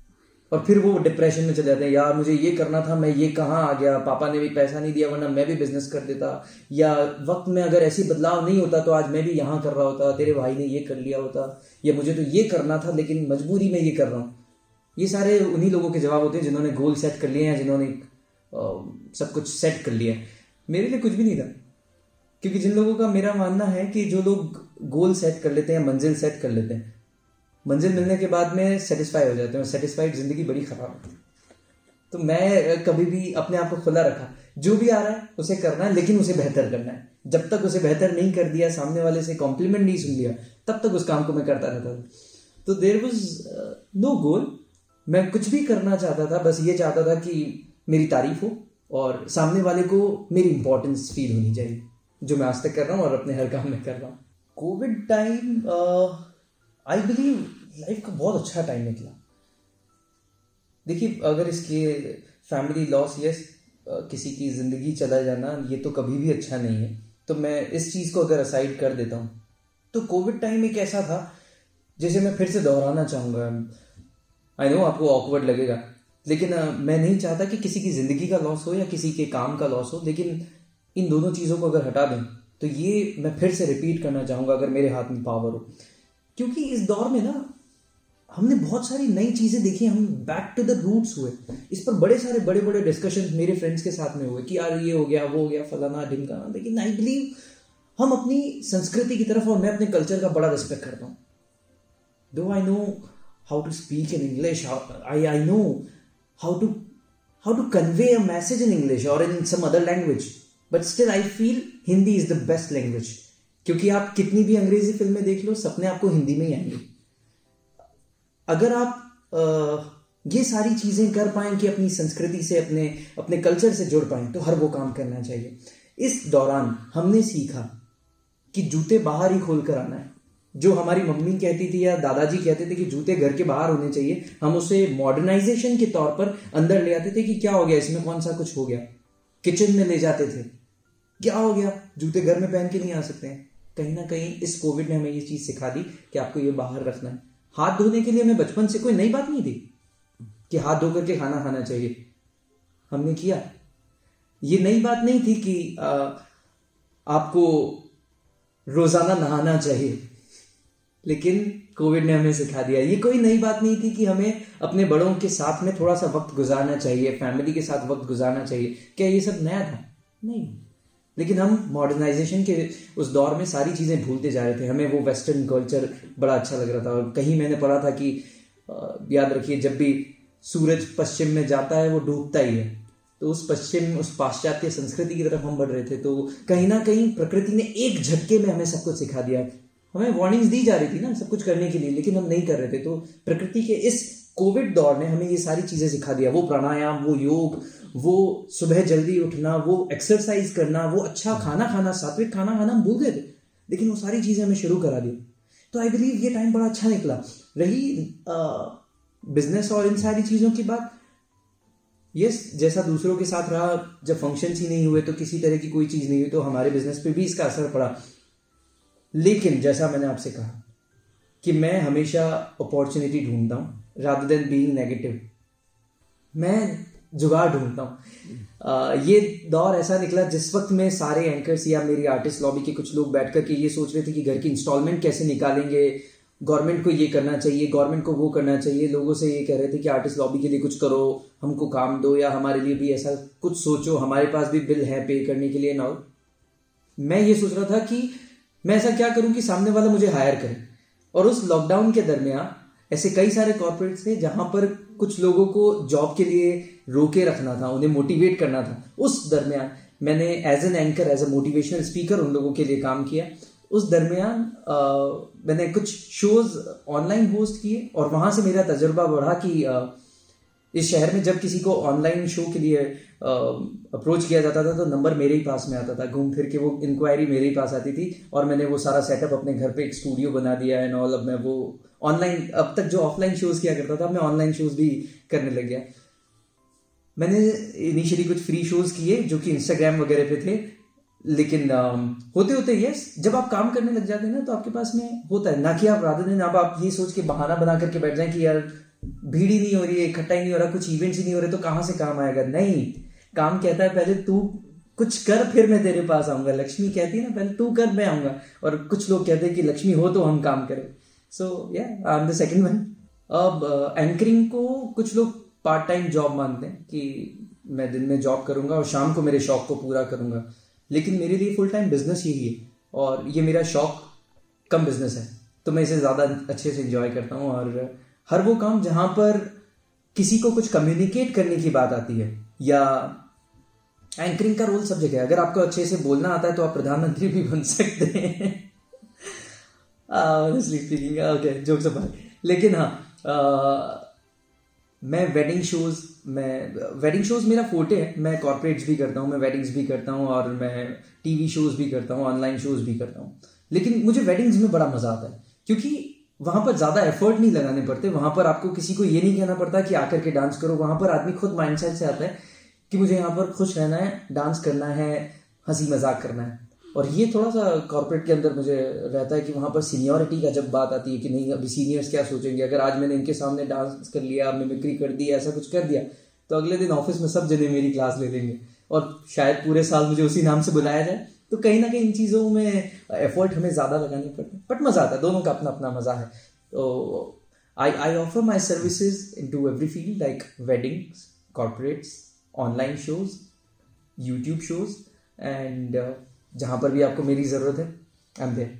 और फिर वो डिप्रेशन में चले जाते हैं, यार, मुझे ये करना था, मैं ये कहाँ आ गया? पापा ने भी पैसा नहीं दिया, वरना मैं भी बिज़नेस कर देता। या, वक्त में अगर ऐसी बदलाव नहीं होता तो आज मैं भी यहाँ कर रहा होता, तेरे भाई ने ये कर लिया होता, या मुझे तो ये करना था, लेकिन मजबूरी में ये कर रहा हूँ। ये सारे उन्हीं लोगों के जवाब होते हैं, जिन्होंने गोल सेट कर लिए हैं, जिन्होंने सब कुछ सेट कर लिया मेरे लिए कुछ भी नहीं था, क्योंकि जिन लोगों का मेरा मानना है कि जो लोग गोल सेट कर लेते हैं, मंजिल सेट कर लेते हैं मंजिल मिलने के बाद में सेटिस्फाई हो जाते हैं सेटिस्फाइड ज़िंदगी बड़ी खराब होती है। तो मैं कभी भी अपने आप को खुला रखा। जो भी आ रहा है, उसे करना है, लेकिन उसे बेहतर करना है। जब तक उसे बेहतर नहीं कर दिया, सामने वाले से कॉम्प्लीमेंट नहीं सुन लिया, तब तक उस काम को मैं करता रहता था। तो देर वॉज़ नो गोल मैं कुछ भी करना चाहता था, बस ये चाहता था कि मेरी तारीफ़ हो और सामने वाले को मेरी इंपॉर्टेंस फील होनी चाहिए, जो मैं आज तक कर रहा हूँ और अपने हर काम में कर रहा हूँ। Covid time I believe life का बहुत अच्छा टाइम निकला। देखिए, अगर इसके फैमिली लॉस यस किसी की ज़िंदगी चला जाना, ये तो कभी भी अच्छा नहीं है। तो मैं इस चीज़ को अगर असाइड कर देता हूँ तो कोविड टाइम एक ऐसा था, जैसे मैं फिर से दोहराना चाहूँगा। आई नो आपको ऑकवर्ड लगेगा, लेकिन मैं नहीं चाहता कि किसी की ज़िंदगी का लॉस हो या किसी के काम का लॉस हो, लेकिन इन दोनों चीज़ों को अगर हटा दें तो ये मैं फिर से रिपीट करना चाहूँगा, अगर मेरे हाथ में पावर हो। क्योंकि इस दौर में ना, हमने बहुत सारी नई चीज़ें देखी, हम बैक टू द रूट्स हुए। इस पर बड़े सारे बड़े बड़े डिस्कशन मेरे फ्रेंड्स के साथ में हुए कि यार ये हो गया, वो हो गया, फलाना ढिमकाना लेकिन आई बिलीव हम अपनी संस्कृति की तरफ़ और मैं अपने कल्चर का बड़ा रिस्पेक्ट करता हूँ। Though I know how to speak in English I I know how to how to convey a message in English और in some other language but still I feel Hindi is the best language क्योंकि आप कितनी भी अंग्रेज़ी फ़िल्में देख लो सपने आपको हिंदी में ही आएँगे। अगर आप आ, ये सारी चीज़ें कर पाए कि अपनी संस्कृति से अपने अपने कल्चर से जुड़ पाए तो हर वो काम करना चाहिए। इस दौरान हमने सीखा कि जूते बाहर ही खोल कर आना है। जो हमारी मम्मी कहती थी या दादाजी कहते थे कि जूते घर के बाहर होने चाहिए हम उसे मॉडर्नाइजेशन के तौर पर अंदर ले आते थे कि क्या हो गया इसमें कौन सा कुछ हो गया? किचन में ले जाते थे। क्या हो गया? जूते घर में पहन के नहीं आ सकते हैं। कहीं ना कहीं इस कोविड ने हमें ये चीज़ सिखा दी कि आपको ये बाहर रखना है। हाथ धोने के लिए हमें बचपन से कोई नई बात नहीं थी कि हाथ धो करके खाना खाना चाहिए। हमने किया। ये नई बात नहीं थी कि आ, आपको रोज़ाना नहाना चाहिए। लेकिन कोविड ने हमें सिखा दिया। ये कोई नई बात नहीं थी कि हमें अपने बड़ों के साथ में थोड़ा सा वक्त गुजारना चाहिए फैमिली के साथ वक्त गुजारना चाहिए। क्या ये सब नया था? नहीं। लेकिन हम मॉडर्नाइजेशन के उस दौर में सारी चीज़ें भूलते जा रहे थे। हमें वो वेस्टर्न कल्चर बड़ा अच्छा लग रहा था। और कहीं मैंने पढ़ा था कि याद रखिए, जब भी सूरज पश्चिम में जाता है, वो डूबता ही है। तो उस पश्चिम, उस पाश्चात्य संस्कृति की तरफ़ हम बढ़ रहे थे। तो कहीं ना कहीं प्रकृति ने एक झटके में हमें सब कुछ सिखा दिया। हमें वार्निंग्स दी जा रही थी ना, सब कुछ करने के लिए, लेकिन हम नहीं कर रहे थे। तो प्रकृति के इस कोविड दौर ने हमें ये सारी चीज़ें सिखा दिया, वो प्राणायाम, वो योग, वो सुबह जल्दी उठना, वो एक्सरसाइज करना, वो अच्छा खाना खाना, सात्विक खाना खाना हम भूल गए थे, लेकिन वो सारी चीज़ें हमें शुरू करा दी। तो आई बिलीव ये टाइम बड़ा अच्छा निकला। रही बिज़नेस और इन सारी चीज़ों की बात यस जैसा दूसरों के साथ रहा, जब फ़ंक्शन ही नहीं हुए तो किसी तरह की कोई चीज़ नहीं हुई तो हमारे बिज़नेस पे भी इसका असर पड़ा। लेकिन जैसा मैंने आपसे कहा, कि मैं हमेशा अपॉर्चुनिटी ढूंढता हूँ। रादर देन बीइंग नेगेटिव मैं जुगाड़ ढूंढता हूँ। ये दौर ऐसा निकला जिस वक्त में सारे एंकर्स या मेरी आर्टिस्ट लॉबी के कुछ लोग बैठ कर के ये सोच रहे थे कि घर की इंस्टॉलमेंट कैसे निकालेंगे गवर्नमेंट को ये करना चाहिए गवर्नमेंट को वो करना चाहिए। लोगों से ये कह रहे थे कि आर्टिस्ट लॉबी के लिए कुछ करो, हमको काम दो या हमारे लिए भी ऐसा कुछ सोचो, हमारे पास भी बिल है पे करने के लिए ना मैं ये सोच रहा था कि मैं ऐसा क्या करूँ कि सामने वाला मुझे हायर करे। और उस लॉकडाउन के दरमियान ऐसे कई सारे कॉर्पोरेट थे जहाँ पर कुछ लोगों को जॉब के लिए रोके रखना था उन्हें मोटिवेट करना था। उस दरमियान मैंने as an anchor as a motivational speaker उन लोगों के लिए काम किया। उस दरमियान मैंने कुछ शोज़ ऑनलाइन होस्ट किए और वहाँ से मेरा तजर्बा बढ़ा कि आ, इस शहर में जब किसी को ऑनलाइन शो के लिए अप्रोच किया जाता था तो नंबर मेरे ही पास में आता था। घूम फिर के वो इंक्वायरी मेरे ही पास आती थी और मैंने वो सारा सेटअप अपने घर पे एक स्टूडियो बना दिया एंड ऑल अब मैं वो ऑनलाइन अब तक जो ऑफलाइन शोज़ किया करता था मैं ऑनलाइन शोज़ भी करने लग गया। मैंने इनिशियली कुछ फ्री शोज़ किए जो कि इंस्टाग्राम वगैरह पे थे, लेकिन होते होते यस जब आप काम करने लग जाते हैं ना तो आपके पास में होता है। ना कि आप राधा दिन अब आप ये सोच के बहाना बना करके बैठ जाए कि यार, भीड़ ही नहीं हो रही है, इकट्ठा ही नहीं हो रहा, कुछ इवेंट्स ही नहीं हो रहे तो कहाँ से काम आएगा? नहीं। काम कहता है पहले तू कुछ कर फिर मैं तेरे पास आऊँगा। लक्ष्मी कहती है ना पहले तू कर मैं आऊँगा। और कुछ लोग कहते हैं कि लक्ष्मी हो तो हम काम करें। So yeah I am the second one अब एंकरिंग uh, को कुछ लोग पार्ट टाइम जॉब मानते हैं कि मैं दिन में जॉब करूँगा और शाम को मेरे शौक को पूरा करूँगा। लेकिन मेरे लिए फुल टाइम बिज़नेस यही है और ये मेरा शौक कम बिज़नेस है। तो मैं इसे ज़्यादा अच्छे से इंजॉय करता हूँ और हर वो काम जहाँ पर किसी को कुछ कम्युनिकेट करने की बात आती है या एंकरिंग का रोल सब जगह है। अगर आपको अच्छे से बोलना आता है तो आप प्रधानमंत्री भी बन सकते हैं। जोक्स अपार्ट लेकिन हाँ मैं वेडिंग शोज़ मैं वेडिंग शोज़ मेरा फोटे है। मैं कॉर्पोरेट्स भी करता हूँ, मैं वेडिंग्स भी करता हूँ, और मैं टीवी शोज़ भी करता हूँ ऑनलाइन शोज़ भी करता हूँ। लेकिन मुझे वेडिंग्स में बड़ा मज़ा आता है, क्योंकि वहाँ पर ज़्यादा एफर्ट नहीं लगाने पड़ते। वहाँ पर आपको किसी को ये नहीं कहना पड़ता कि आकर के डांस करो। वहाँ पर आदमी खुद माइंडसेट से आता है कि मुझे यहाँ पर खुश रहना है डांस करना है, हँसी मज़ाक करना है। और ये थोड़ा सा कॉर्पोरेट के अंदर मुझे रहता है कि वहाँ पर सीनियोरिटी का जब बात आती है कि नहीं, अभी सीनियर्स क्या सोचेंगे? अगर आज मैंने इनके सामने डांस कर लिया मिमिक्री कर दी, ऐसा कुछ कर दिया तो अगले दिन ऑफ़िस में सब जने मेरी क्लास ले लेंगे। और शायद पूरे साल मुझे उसी नाम से बुलाया जाए तो कहीं ना कहीं इन चीज़ों में एफर्ट हमें ज़्यादा लगाने पड़ते हैं। बट मज़ा आता है, दोनों का अपना अपना मज़ा है। तो I I offer my services in to every field like weddings corporates online shows YouTube shows and जहाँ पर भी आपको मेरी ज़रूरत है I am there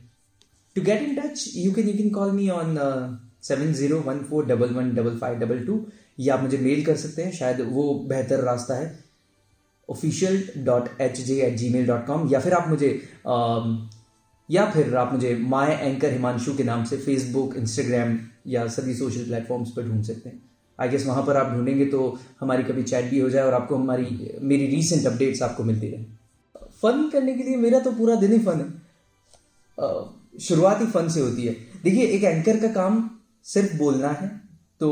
to get in touch you can you can call me on seven zero one four double one double five double two या आप मुझे मेल कर सकते हैं, शायद वो बेहतर रास्ता है official dot H J at Gmail dot com या फिर आप मुझे या फिर आप मुझे माई एंकर हिमांशु के नाम से फेसबुक इंस्टाग्राम या सभी सोशल प्लेटफॉर्म्स पर ढूंढ सकते हैं। आई गेस वहाँ पर आप ढूंढेंगे तो हमारी कभी चैट भी हो जाए और आपको हमारी, मेरी रीसेंट अपडेट्स आपको मिलती रहे। फन करने के लिए मेरा तो पूरा दिन ही फन है। शुरुआत ही फन से होती है। देखिए, एक एंकर का काम सिर्फ़ बोलना है तो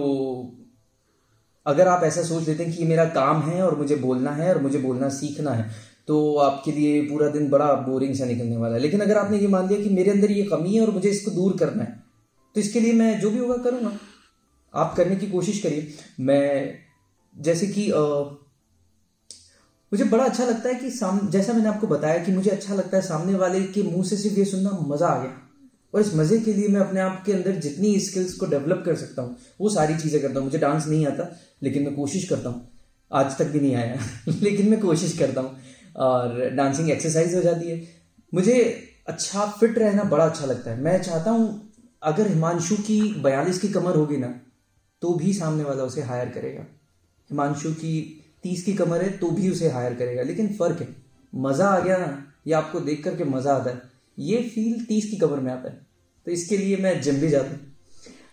अगर आप ऐसा सोच लेते हैं कि मेरा काम है और मुझे बोलना है और मुझे बोलना सीखना है तो आपके लिए पूरा दिन बड़ा बोरिंग सा निकलने वाला है। लेकिन अगर आपने ये मान लिया कि मेरे अंदर ये कमी है और मुझे इसको दूर करना है तो इसके लिए मैं जो भी होगा करूँगा। आप करने की कोशिश करिए। मैं, जैसे कि मुझे बड़ा अच्छा लगता है कि साम, जैसा मैंने आपको बताया कि मुझे अच्छा लगता है सामने वाले के मुँह से सिर्फ़ ये सुनना, मज़ा आ गया। और इस मज़े के लिए मैं अपने आप के अंदर जितनी स्किल्स को डेवलप कर सकता हूँ, वो सारी चीज़ें करता हूँ। मुझे डांस नहीं आता, लेकिन मैं कोशिश करता हूँ। आज तक भी नहीं आया, लेकिन मैं कोशिश करता हूँ। और डांसिंग एक्सरसाइज हो जाती है। मुझे अच्छा फिट रहना बड़ा अच्छा लगता है। मैं चाहता हूँ, अगर हिमांशु की बयालीस की कमर होगी ना तो भी सामने वाला उसे हायर करेगा। हिमांशु की तीस की कमर है तो भी उसे हायर करेगा। लेकिन फ़र्क है मज़ा आ गया ना? ये आपको देख करके मज़ा आता है। ये फील तीस की कमर में आता है। तो इसके लिए मैं जिम भी जाता हूँ।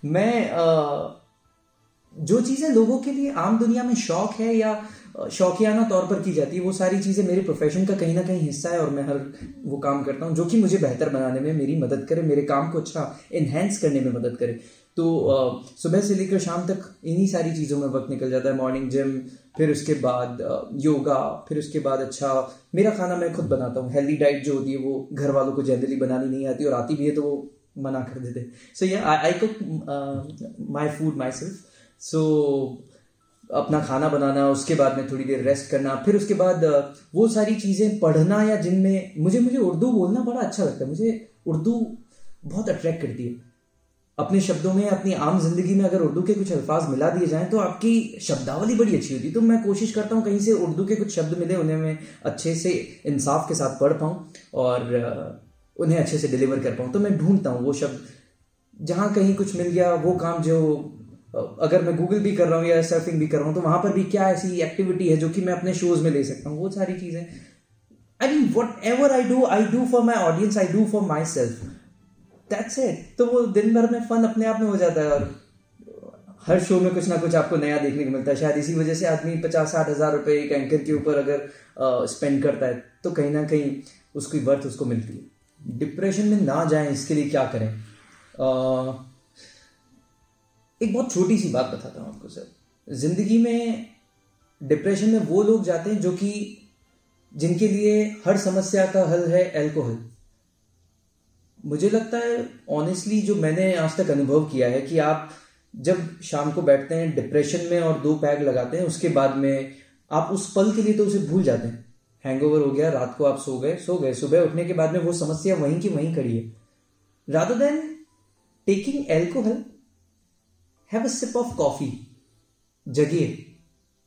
मैं आ, जो चीज़ें लोगों के लिए आम दुनिया में शौक है या शौकियाना तौर पर की जाती है वो सारी चीज़ें मेरे प्रोफेशन का कहीं ना कहीं हिस्सा है और मैं हर वो काम करता हूँ जो कि मुझे बेहतर बनाने में मेरी मदद करे मेरे काम को अच्छा इन्हेंस करने में मदद करे। तो सुबह से लेकर शाम तक इन्हीं सारी चीज़ों में वक्त निकल जाता है। मॉर्निंग जिम फिर उसके बाद योगा, फिर उसके बाद अच्छा मेरा खाना मैं खुद बनाता हूँ। हेल्दी डाइट जो होती है वो घर वालों को जनरली बनानी नहीं आती और आती भी है तो वो मना कर देते so yeah I cook my food myself so अपना खाना बनाना, उसके बाद में थोड़ी देर रेस्ट करना, फिर उसके बाद वो सारी चीज़ें पढ़ना या जिनमें मुझे मुझे उर्दू बोलना बड़ा अच्छा लगता है। मुझे उर्दू बहुत अट्रैक्ट करती है। अपने शब्दों में, अपनी आम ज़िंदगी में अगर उर्दू के कुछ अल्फाज मिला दिए जाएँ तो आपकी शब्दावली बड़ी अच्छी होती है। तो मैं कोशिश करता हूँ कहीं से उर्दू के कुछ शब्द मिले, उन्हें मैं अच्छे से इंसाफ के साथ पढ़ पाऊँ और उन्हें अच्छे से डिलीवर कर पाऊँ। तो मैं ढूंढता हूँ वो शब्द। जहाँ कहीं कुछ मिल गया, वो काम जो अगर मैं गूगल भी कर रहा हूँ या सर्फिंग भी कर रहा हूँ तो वहाँ पर भी क्या ऐसी एक्टिविटी है जो कि मैं अपने शोज़ में ले सकता हूँ? वो सारी चीज़ें। I mean whatever I do I do for my audience I do for myself that's it तो वो दिन भर में फन अपने आप में हो जाता है और हर शो में कुछ ना कुछ आपको नया देखने को मिलता है। शायद इसी वजह से आदमी पचास साठ हज़ार रुपए एक एंकर के ऊपर अगर स्पेंड करता है तो कहीं ना कहीं उसकी वर्थ उसको मिलती है। डिप्रेशन में ना जाए इसके लिए क्या करें? आ, एक बहुत छोटी सी बात बताता हूँ आपको सर। ज़िंदगी में डिप्रेशन में वो लोग जाते हैं जो कि जिनके लिए हर समस्या का हल है एल्कोहल मुझे लगता है ऑनेस्टली जो मैंने आज तक अनुभव किया है कि आप जब शाम को बैठते हैं डिप्रेशन में और दो पैग लगाते हैं, उसके बाद में आप उस पल के लिए तो उसे भूल जाते हैं। हैंगओवर हो गया, रात को आप सो गए सो गए। सुबह उठने के बाद में वो समस्या वहीं की वहीं खड़ी है। Rather than taking alcohol have a sip of coffee जगिए।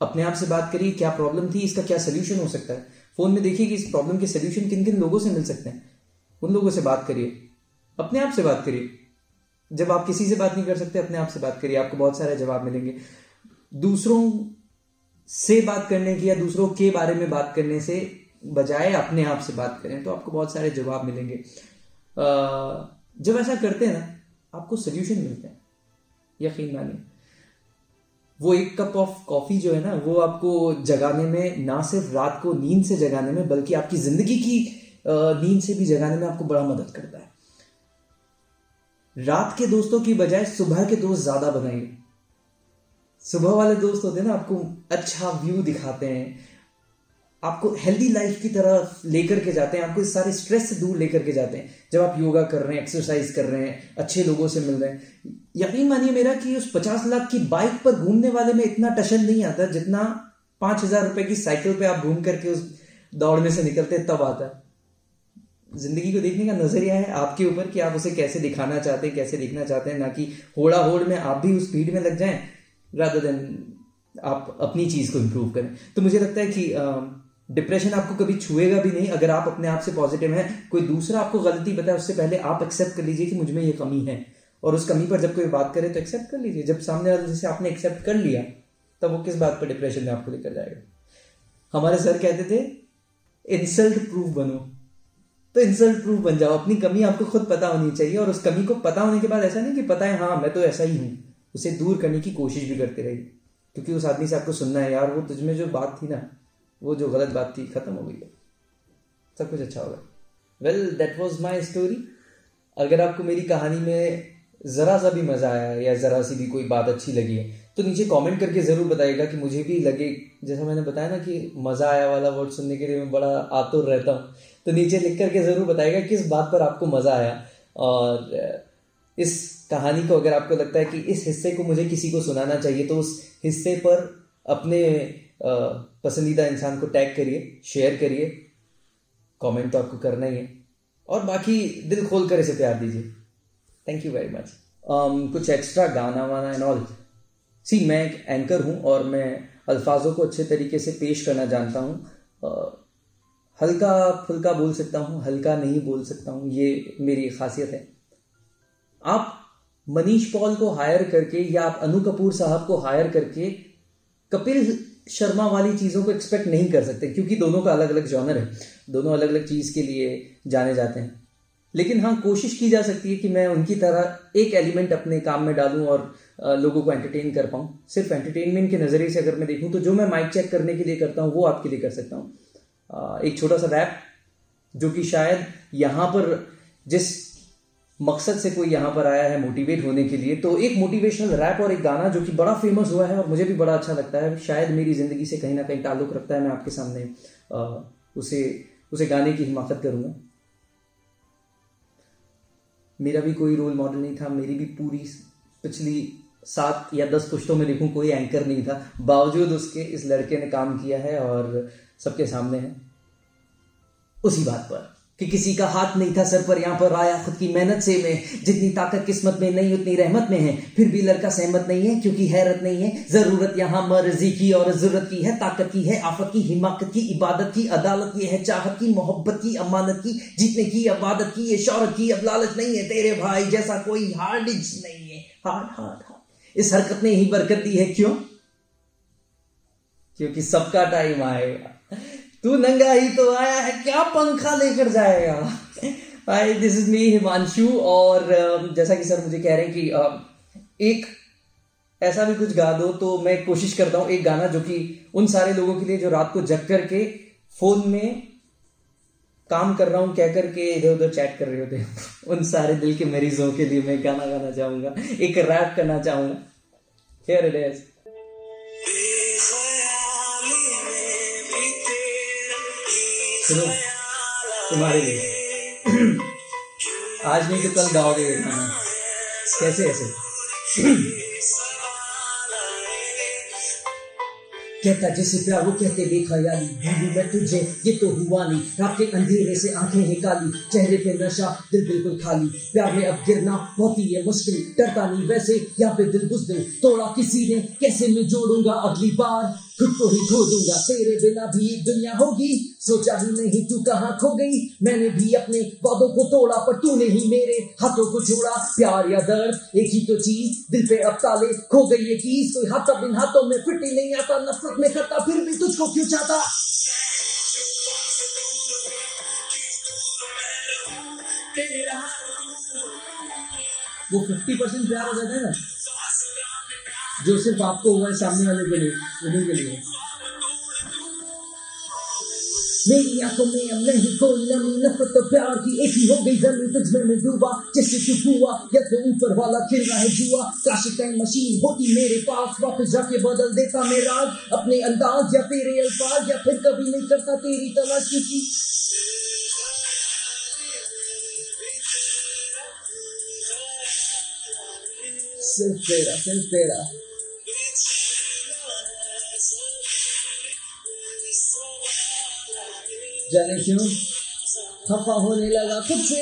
अपने आप से बात करिए, क्या प्रॉब्लम थी, इसका क्या सोल्यूशन हो सकता है? फ़ोन में देखिए कि इस प्रॉब्लम के सोल्यूशन किन किन लोगों से मिल सकते हैं। उन लोगों से बात करिए। अपने आप से बात करिए। जब आप किसी से बात नहीं कर सकते, अपने आप से बात करिए। आपको बहुत सारे जवाब मिलेंगे। दूसरों से बात करने की या दूसरों के बारे में बात करने से बजाय अपने आप से बात करें तो आपको बहुत सारे जवाब मिलेंगे। जब ऐसा करते हैं ना, आपको सोल्यूशन मिलते हैं। यकीन मानिए। वो एक कप ऑफ़ कॉफ़ी जो है ना, वो आपको जगाने में, ना सिर्फ़ रात को नींद से जगाने में, बल्कि आपकी ज़िंदगी की नींद से भी जगाने में आपको बड़ा मदद करता है। रात के दोस्तों की बजाय सुबह के दोस्त ज़्यादा बनाइए। सुबह वाले दोस्त होते हैं ना, आपको अच्छा व्यू दिखाते हैं। आपको हेल्दी लाइफ की तरफ़ लेकर के जाते हैं, आपको इस सारे स्ट्रेस से दूर लेकर के जाते हैं। जब आप योगा कर रहे हैं एक्सरसाइज कर रहे हैं, अच्छे लोगों से मिल रहे हैं। यकीन मानिए मेरा कि उस पचास लाख की बाइक पर घूमने वाले में इतना टशन नहीं आता जितना पाँच हज़ार रुपए की साइकिल पे आप घूम करके उस दौड़ने से निकलते तब आता है। ज़िंदगी को देखने का नज़रिया है आपके ऊपर कि आप उसे कैसे दिखाना चाहते हैं, कैसे दिखना चाहते हैं, ना कि होड़ा होड़ में आप भी उस स्पीड में लग जाएँ रादर देन आप अपनी चीज़ को इम्प्रूव करें। तो मुझे लगता है कि डिप्रेशन आपको कभी छुएगा भी नहीं, अगर आप अपने आप से पॉजिटिव हैं, कोई दूसरा आपको गलती बताए, उससे पहले आप एक्सेप्ट कर लीजिए कि मुझमें ये कमी है। और उस कमी पर जब कोई बात करे तो एक्सेप्ट कर लीजिए। जब सामने वाले जैसे आपने एक्सेप्ट कर लिया, तब वो किस बात पर डिप्रेशन में आपको लेकर जाएगा? हमारे सर कहते थे इंसल्ट प्रूफ बनो। तो इंसल्ट प्रूफ बन जाओ। अपनी कमी आपको खुद पता होनी चाहिए और उस कमी को पता होने के बाद ऐसा नहीं कि पता है हाँ मैं तो ऐसा ही हूँ। उसे दूर करने की कोशिश भी करते रहिए। क्योंकि उस आदमी से आपको सुनना है, यार, वो तुझमें जो बात थी ना, वो जो गलत बात थी, खत्म हो गई है। सब कुछ अच्छा होगा। Well that was my story अगर आपको मेरी कहानी में ज़रा सा भी मज़ा आया या ज़रा सी भी कोई बात अच्छी लगी है तो नीचे कमेंट करके ज़रूर बताइएगा कि मुझे भी लगे। जैसा मैंने बताया ना कि मज़ा आया वाला वर्ड सुनने के लिए मैं बड़ा आतुर रहता हूँ। तो नीचे लिख करके ज़रूर बताइएगा किस बात पर आपको मज़ा आया। और इस कहानी को अगर आपको लगता है कि इस हिस्से को मुझे किसी को सुनाना चाहिए तो उस हिस्से पर अपने पसंदीदा इंसान को टैग करिए, शेयर करिए, कमेंट तो आपको करना ही है। और बाकी दिल खोल कर इसे प्यार दीजिए। थैंक यू वेरी मच कुछ एक्स्ट्रा गाना वाना एंड ऑल सी मैं एक एंकर हूँ और मैं अल्फाजों को अच्छे तरीके से पेश करना जानता हूँ। हल्का फुल्का बोल सकता हूँ, हल्का नहीं बोल सकता हूँ, ये मेरी खासियत है। आप मनीष पॉल को हायर करके या आप अनु कपूर साहब को हायर करके कपिल शर्मा वाली चीज़ों को एक्सपेक्ट नहीं कर सकते, क्योंकि दोनों का अलग अलग जॉनर है, दोनों अलग अलग चीज़ के लिए जाने जाते हैं। लेकिन हाँ कोशिश की जा सकती है कि मैं उनकी तरह एक एलिमेंट अपने काम में डालूं और लोगों को एंटरटेन कर पाऊँ। सिर्फ़ एंटरटेनमेंट के नज़रिए से अगर मैं देखूँ तो जो मैं माइक चेक करने के लिए करता हूँ, वो आपके लिए कर सकता हूँ। एक छोटा सा रैप जो कि शायद यहाँ पर जिस मकसद से कोई यहाँ पर आया है मोटिवेट होने के लिए तो एक मोटिवेशनल रैप और एक गाना जो कि बड़ा फ़ेमस हुआ है और मुझे भी बड़ा अच्छा लगता है। शायद मेरी ज़िंदगी से कहीं ना कहीं ताल्लुक़ रखता है, मैं आपके सामने उसे उसे गाने की हिमाकत करूँगा। मेरा भी कोई रोल मॉडल नहीं था, मेरी भी पूरी पिछली सात या दस पुश्तों में देखूँ कोई एंकर नहीं था। बावजूद उसके इस लड़के ने काम किया है और सबके सामने है। उसी बात पर कि किसी का हाथ नहीं था सर पर, यहाँ पर आया खुद की मेहनत से में, जितनी ताकत, किस्मत में नहीं, उतनी रहमत में है। फिर भी लड़का सहमत नहीं है, क्योंकि हैरत नहीं है। ज़रूरत यहाँ मर्ज़ी की और ज़रूरत की है, ताकत की है, आफत की, हिमाकत की, इबादत की, अदालत की है, चाहत की, मोहब्बत की, अमानत की, जीतने की, अबादत की, ये शौरत की, अब लालच नहीं है तेरे भाई जैसा कोई हार्ड नहीं है। Hard hard hard. इस हरकत ने ही बरकत दी है, क्यों? क्योंकि सबका टाइम आएगा। तू नंगा ही तो आया है, क्या पंखा लेकर जाएगा? Hi this is me Himanshu और जैसा कि सर मुझे कह रहे हैं कि एक, ऐसा भी कुछ गा दो तो मैं कोशिश करता हूँ एक गाना जो कि उन सारे लोगों के लिए जो रात को जग करके फ़ोन में काम कर रहा हूँ, कह करके इधर उधर चैट कर रहे होते उन सारे दिल के मरीजों के लिए मैं गाना गाना चाहूँगा, एक रैप करना चाहूँगा। हियर इट इज़ सुनो, तुम्हारे लिए। आज नहीं तो कल गाओगे कैसे, ऐसे? कहता, जैसे प्यार वो कहते, देखा यारी भूलू मैं तुझे, ये तो हुआ नहीं। रात के अंधेरे से आँखें निकाली काली चेहरे पे नशा, दिल बिल्कुल खाली। प्यार में अब गिरना बहुत ही है मुश्किल, डरता नहीं वैसे, यहाँ पे दिल घुस दे। तोड़ा किसी ने, कैसे मैं जोड़ूँगा अगली बार? खुद को ही खो दूँगा। तेरे बिना भी दुनिया होगी। सोचा ही नहीं तू कहाँ खो गई। मैंने भी अपने वादों को तोड़ा, पर तूने ही मेरे हाथों को छोड़ा प्यार या दर्द, एक ही तो चीज़, दिल पे अब ताले। खो गई ये चीज़, कोई हाथ बिन हाथों में फिट ही नहीं आता। नफरत में करता, फिर भी तुझको क्यों चाहता? वो फिफ्टी परसेंट प्यार हो जाता है ना? जो सिर्फ़ आपको हुआ है सामने वाले के लिए उन्हीं के लिए। मेरी आँखों में नमी नफरत तो प्यार की एक ही हो गई ज़मीन में मैं डूबा जैसे या तो ऊपर वाला खेल रहा है जुआ। काश टाइम मशीन होती मेरे पास, वापस जाके बदल देता मेरा अपने अंदाज या तेरे अल्फाज, या फिर कभी नहीं करता तेरी तलाश क्योंकि सिर्फ़ तेरा सिर्फ़ तेरा। जाने क्यों? खफा होने लगा खुद से,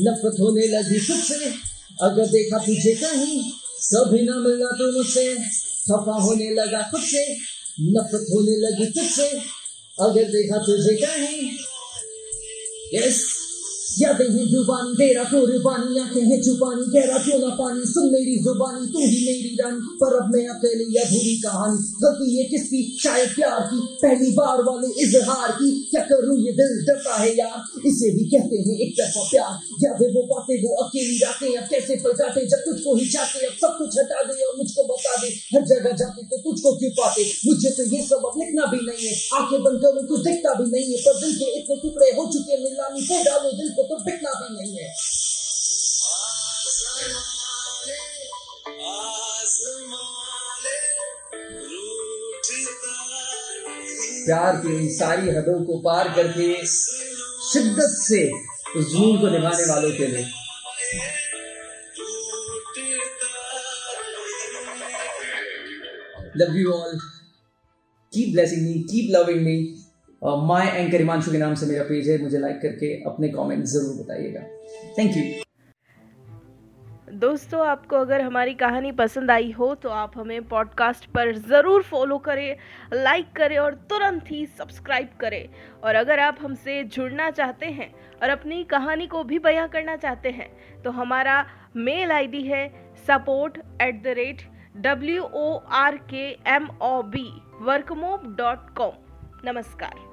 नफरत होने लगी खुद से। अगर देखा पीछे कहीं, कभी ना मिलना तो मुझसे। खफा होने लगा खुद से, नफरत होने लगी खुद से अगर देखा तुझे कहीं यस यादें हैं जुबानी तेरा कुर्बानी आँखें हैं जुबानी गहरा क्यों ना पानी सुन मेरी जुबानी तू ही मेरी रानी पर अब मैं अकेली अधूरी कहानी गलती ये किसकी शायद प्यार की पहली बार वाले इजहार की क्या करूँ ये दिल डरता है यार इसे भी कहते हैं एक तरफा प्यार यादें वो बातें वो अकेली रातें अब कैसे पलटाते जब तुझको ही चाहते अब सब कुछ हटा दे और मुझको बता दे हर जगह जाते तो तुझको क्यों पाते मुझे तो ये सब अब लिखना भी नहीं है आँखें बंद करूँ कुछ दिखता भी नहीं है पर दिल के इतने टुकड़े हो चुके नीलामी पे डालो दिल को तो बिकना भी नहीं है। प्यार की इन सारी हदों को पार करके शिद्दत से उस जुनून को निभाने वालों के लिए। Love you all keep blessing me keep loving me my anchor Himanshu के नाम से मेरा पेज है, मुझे लाइक करके अपने कमेंट ज़रूर बताइएगा। थैंक यू दोस्तों, आपको अगर हमारी कहानी पसंद आई हो तो आप हमें पॉडकास्ट पर ज़रूर फॉलो करें लाइक करें और तुरंत ही सब्सक्राइब करें। और अगर आप हमसे जुड़ना चाहते हैं और अपनी कहानी को भी बयां करना चाहते हैं तो हमारा मेल आईडी है support at the rate W O R K M O B Workmob dot com नमस्कार।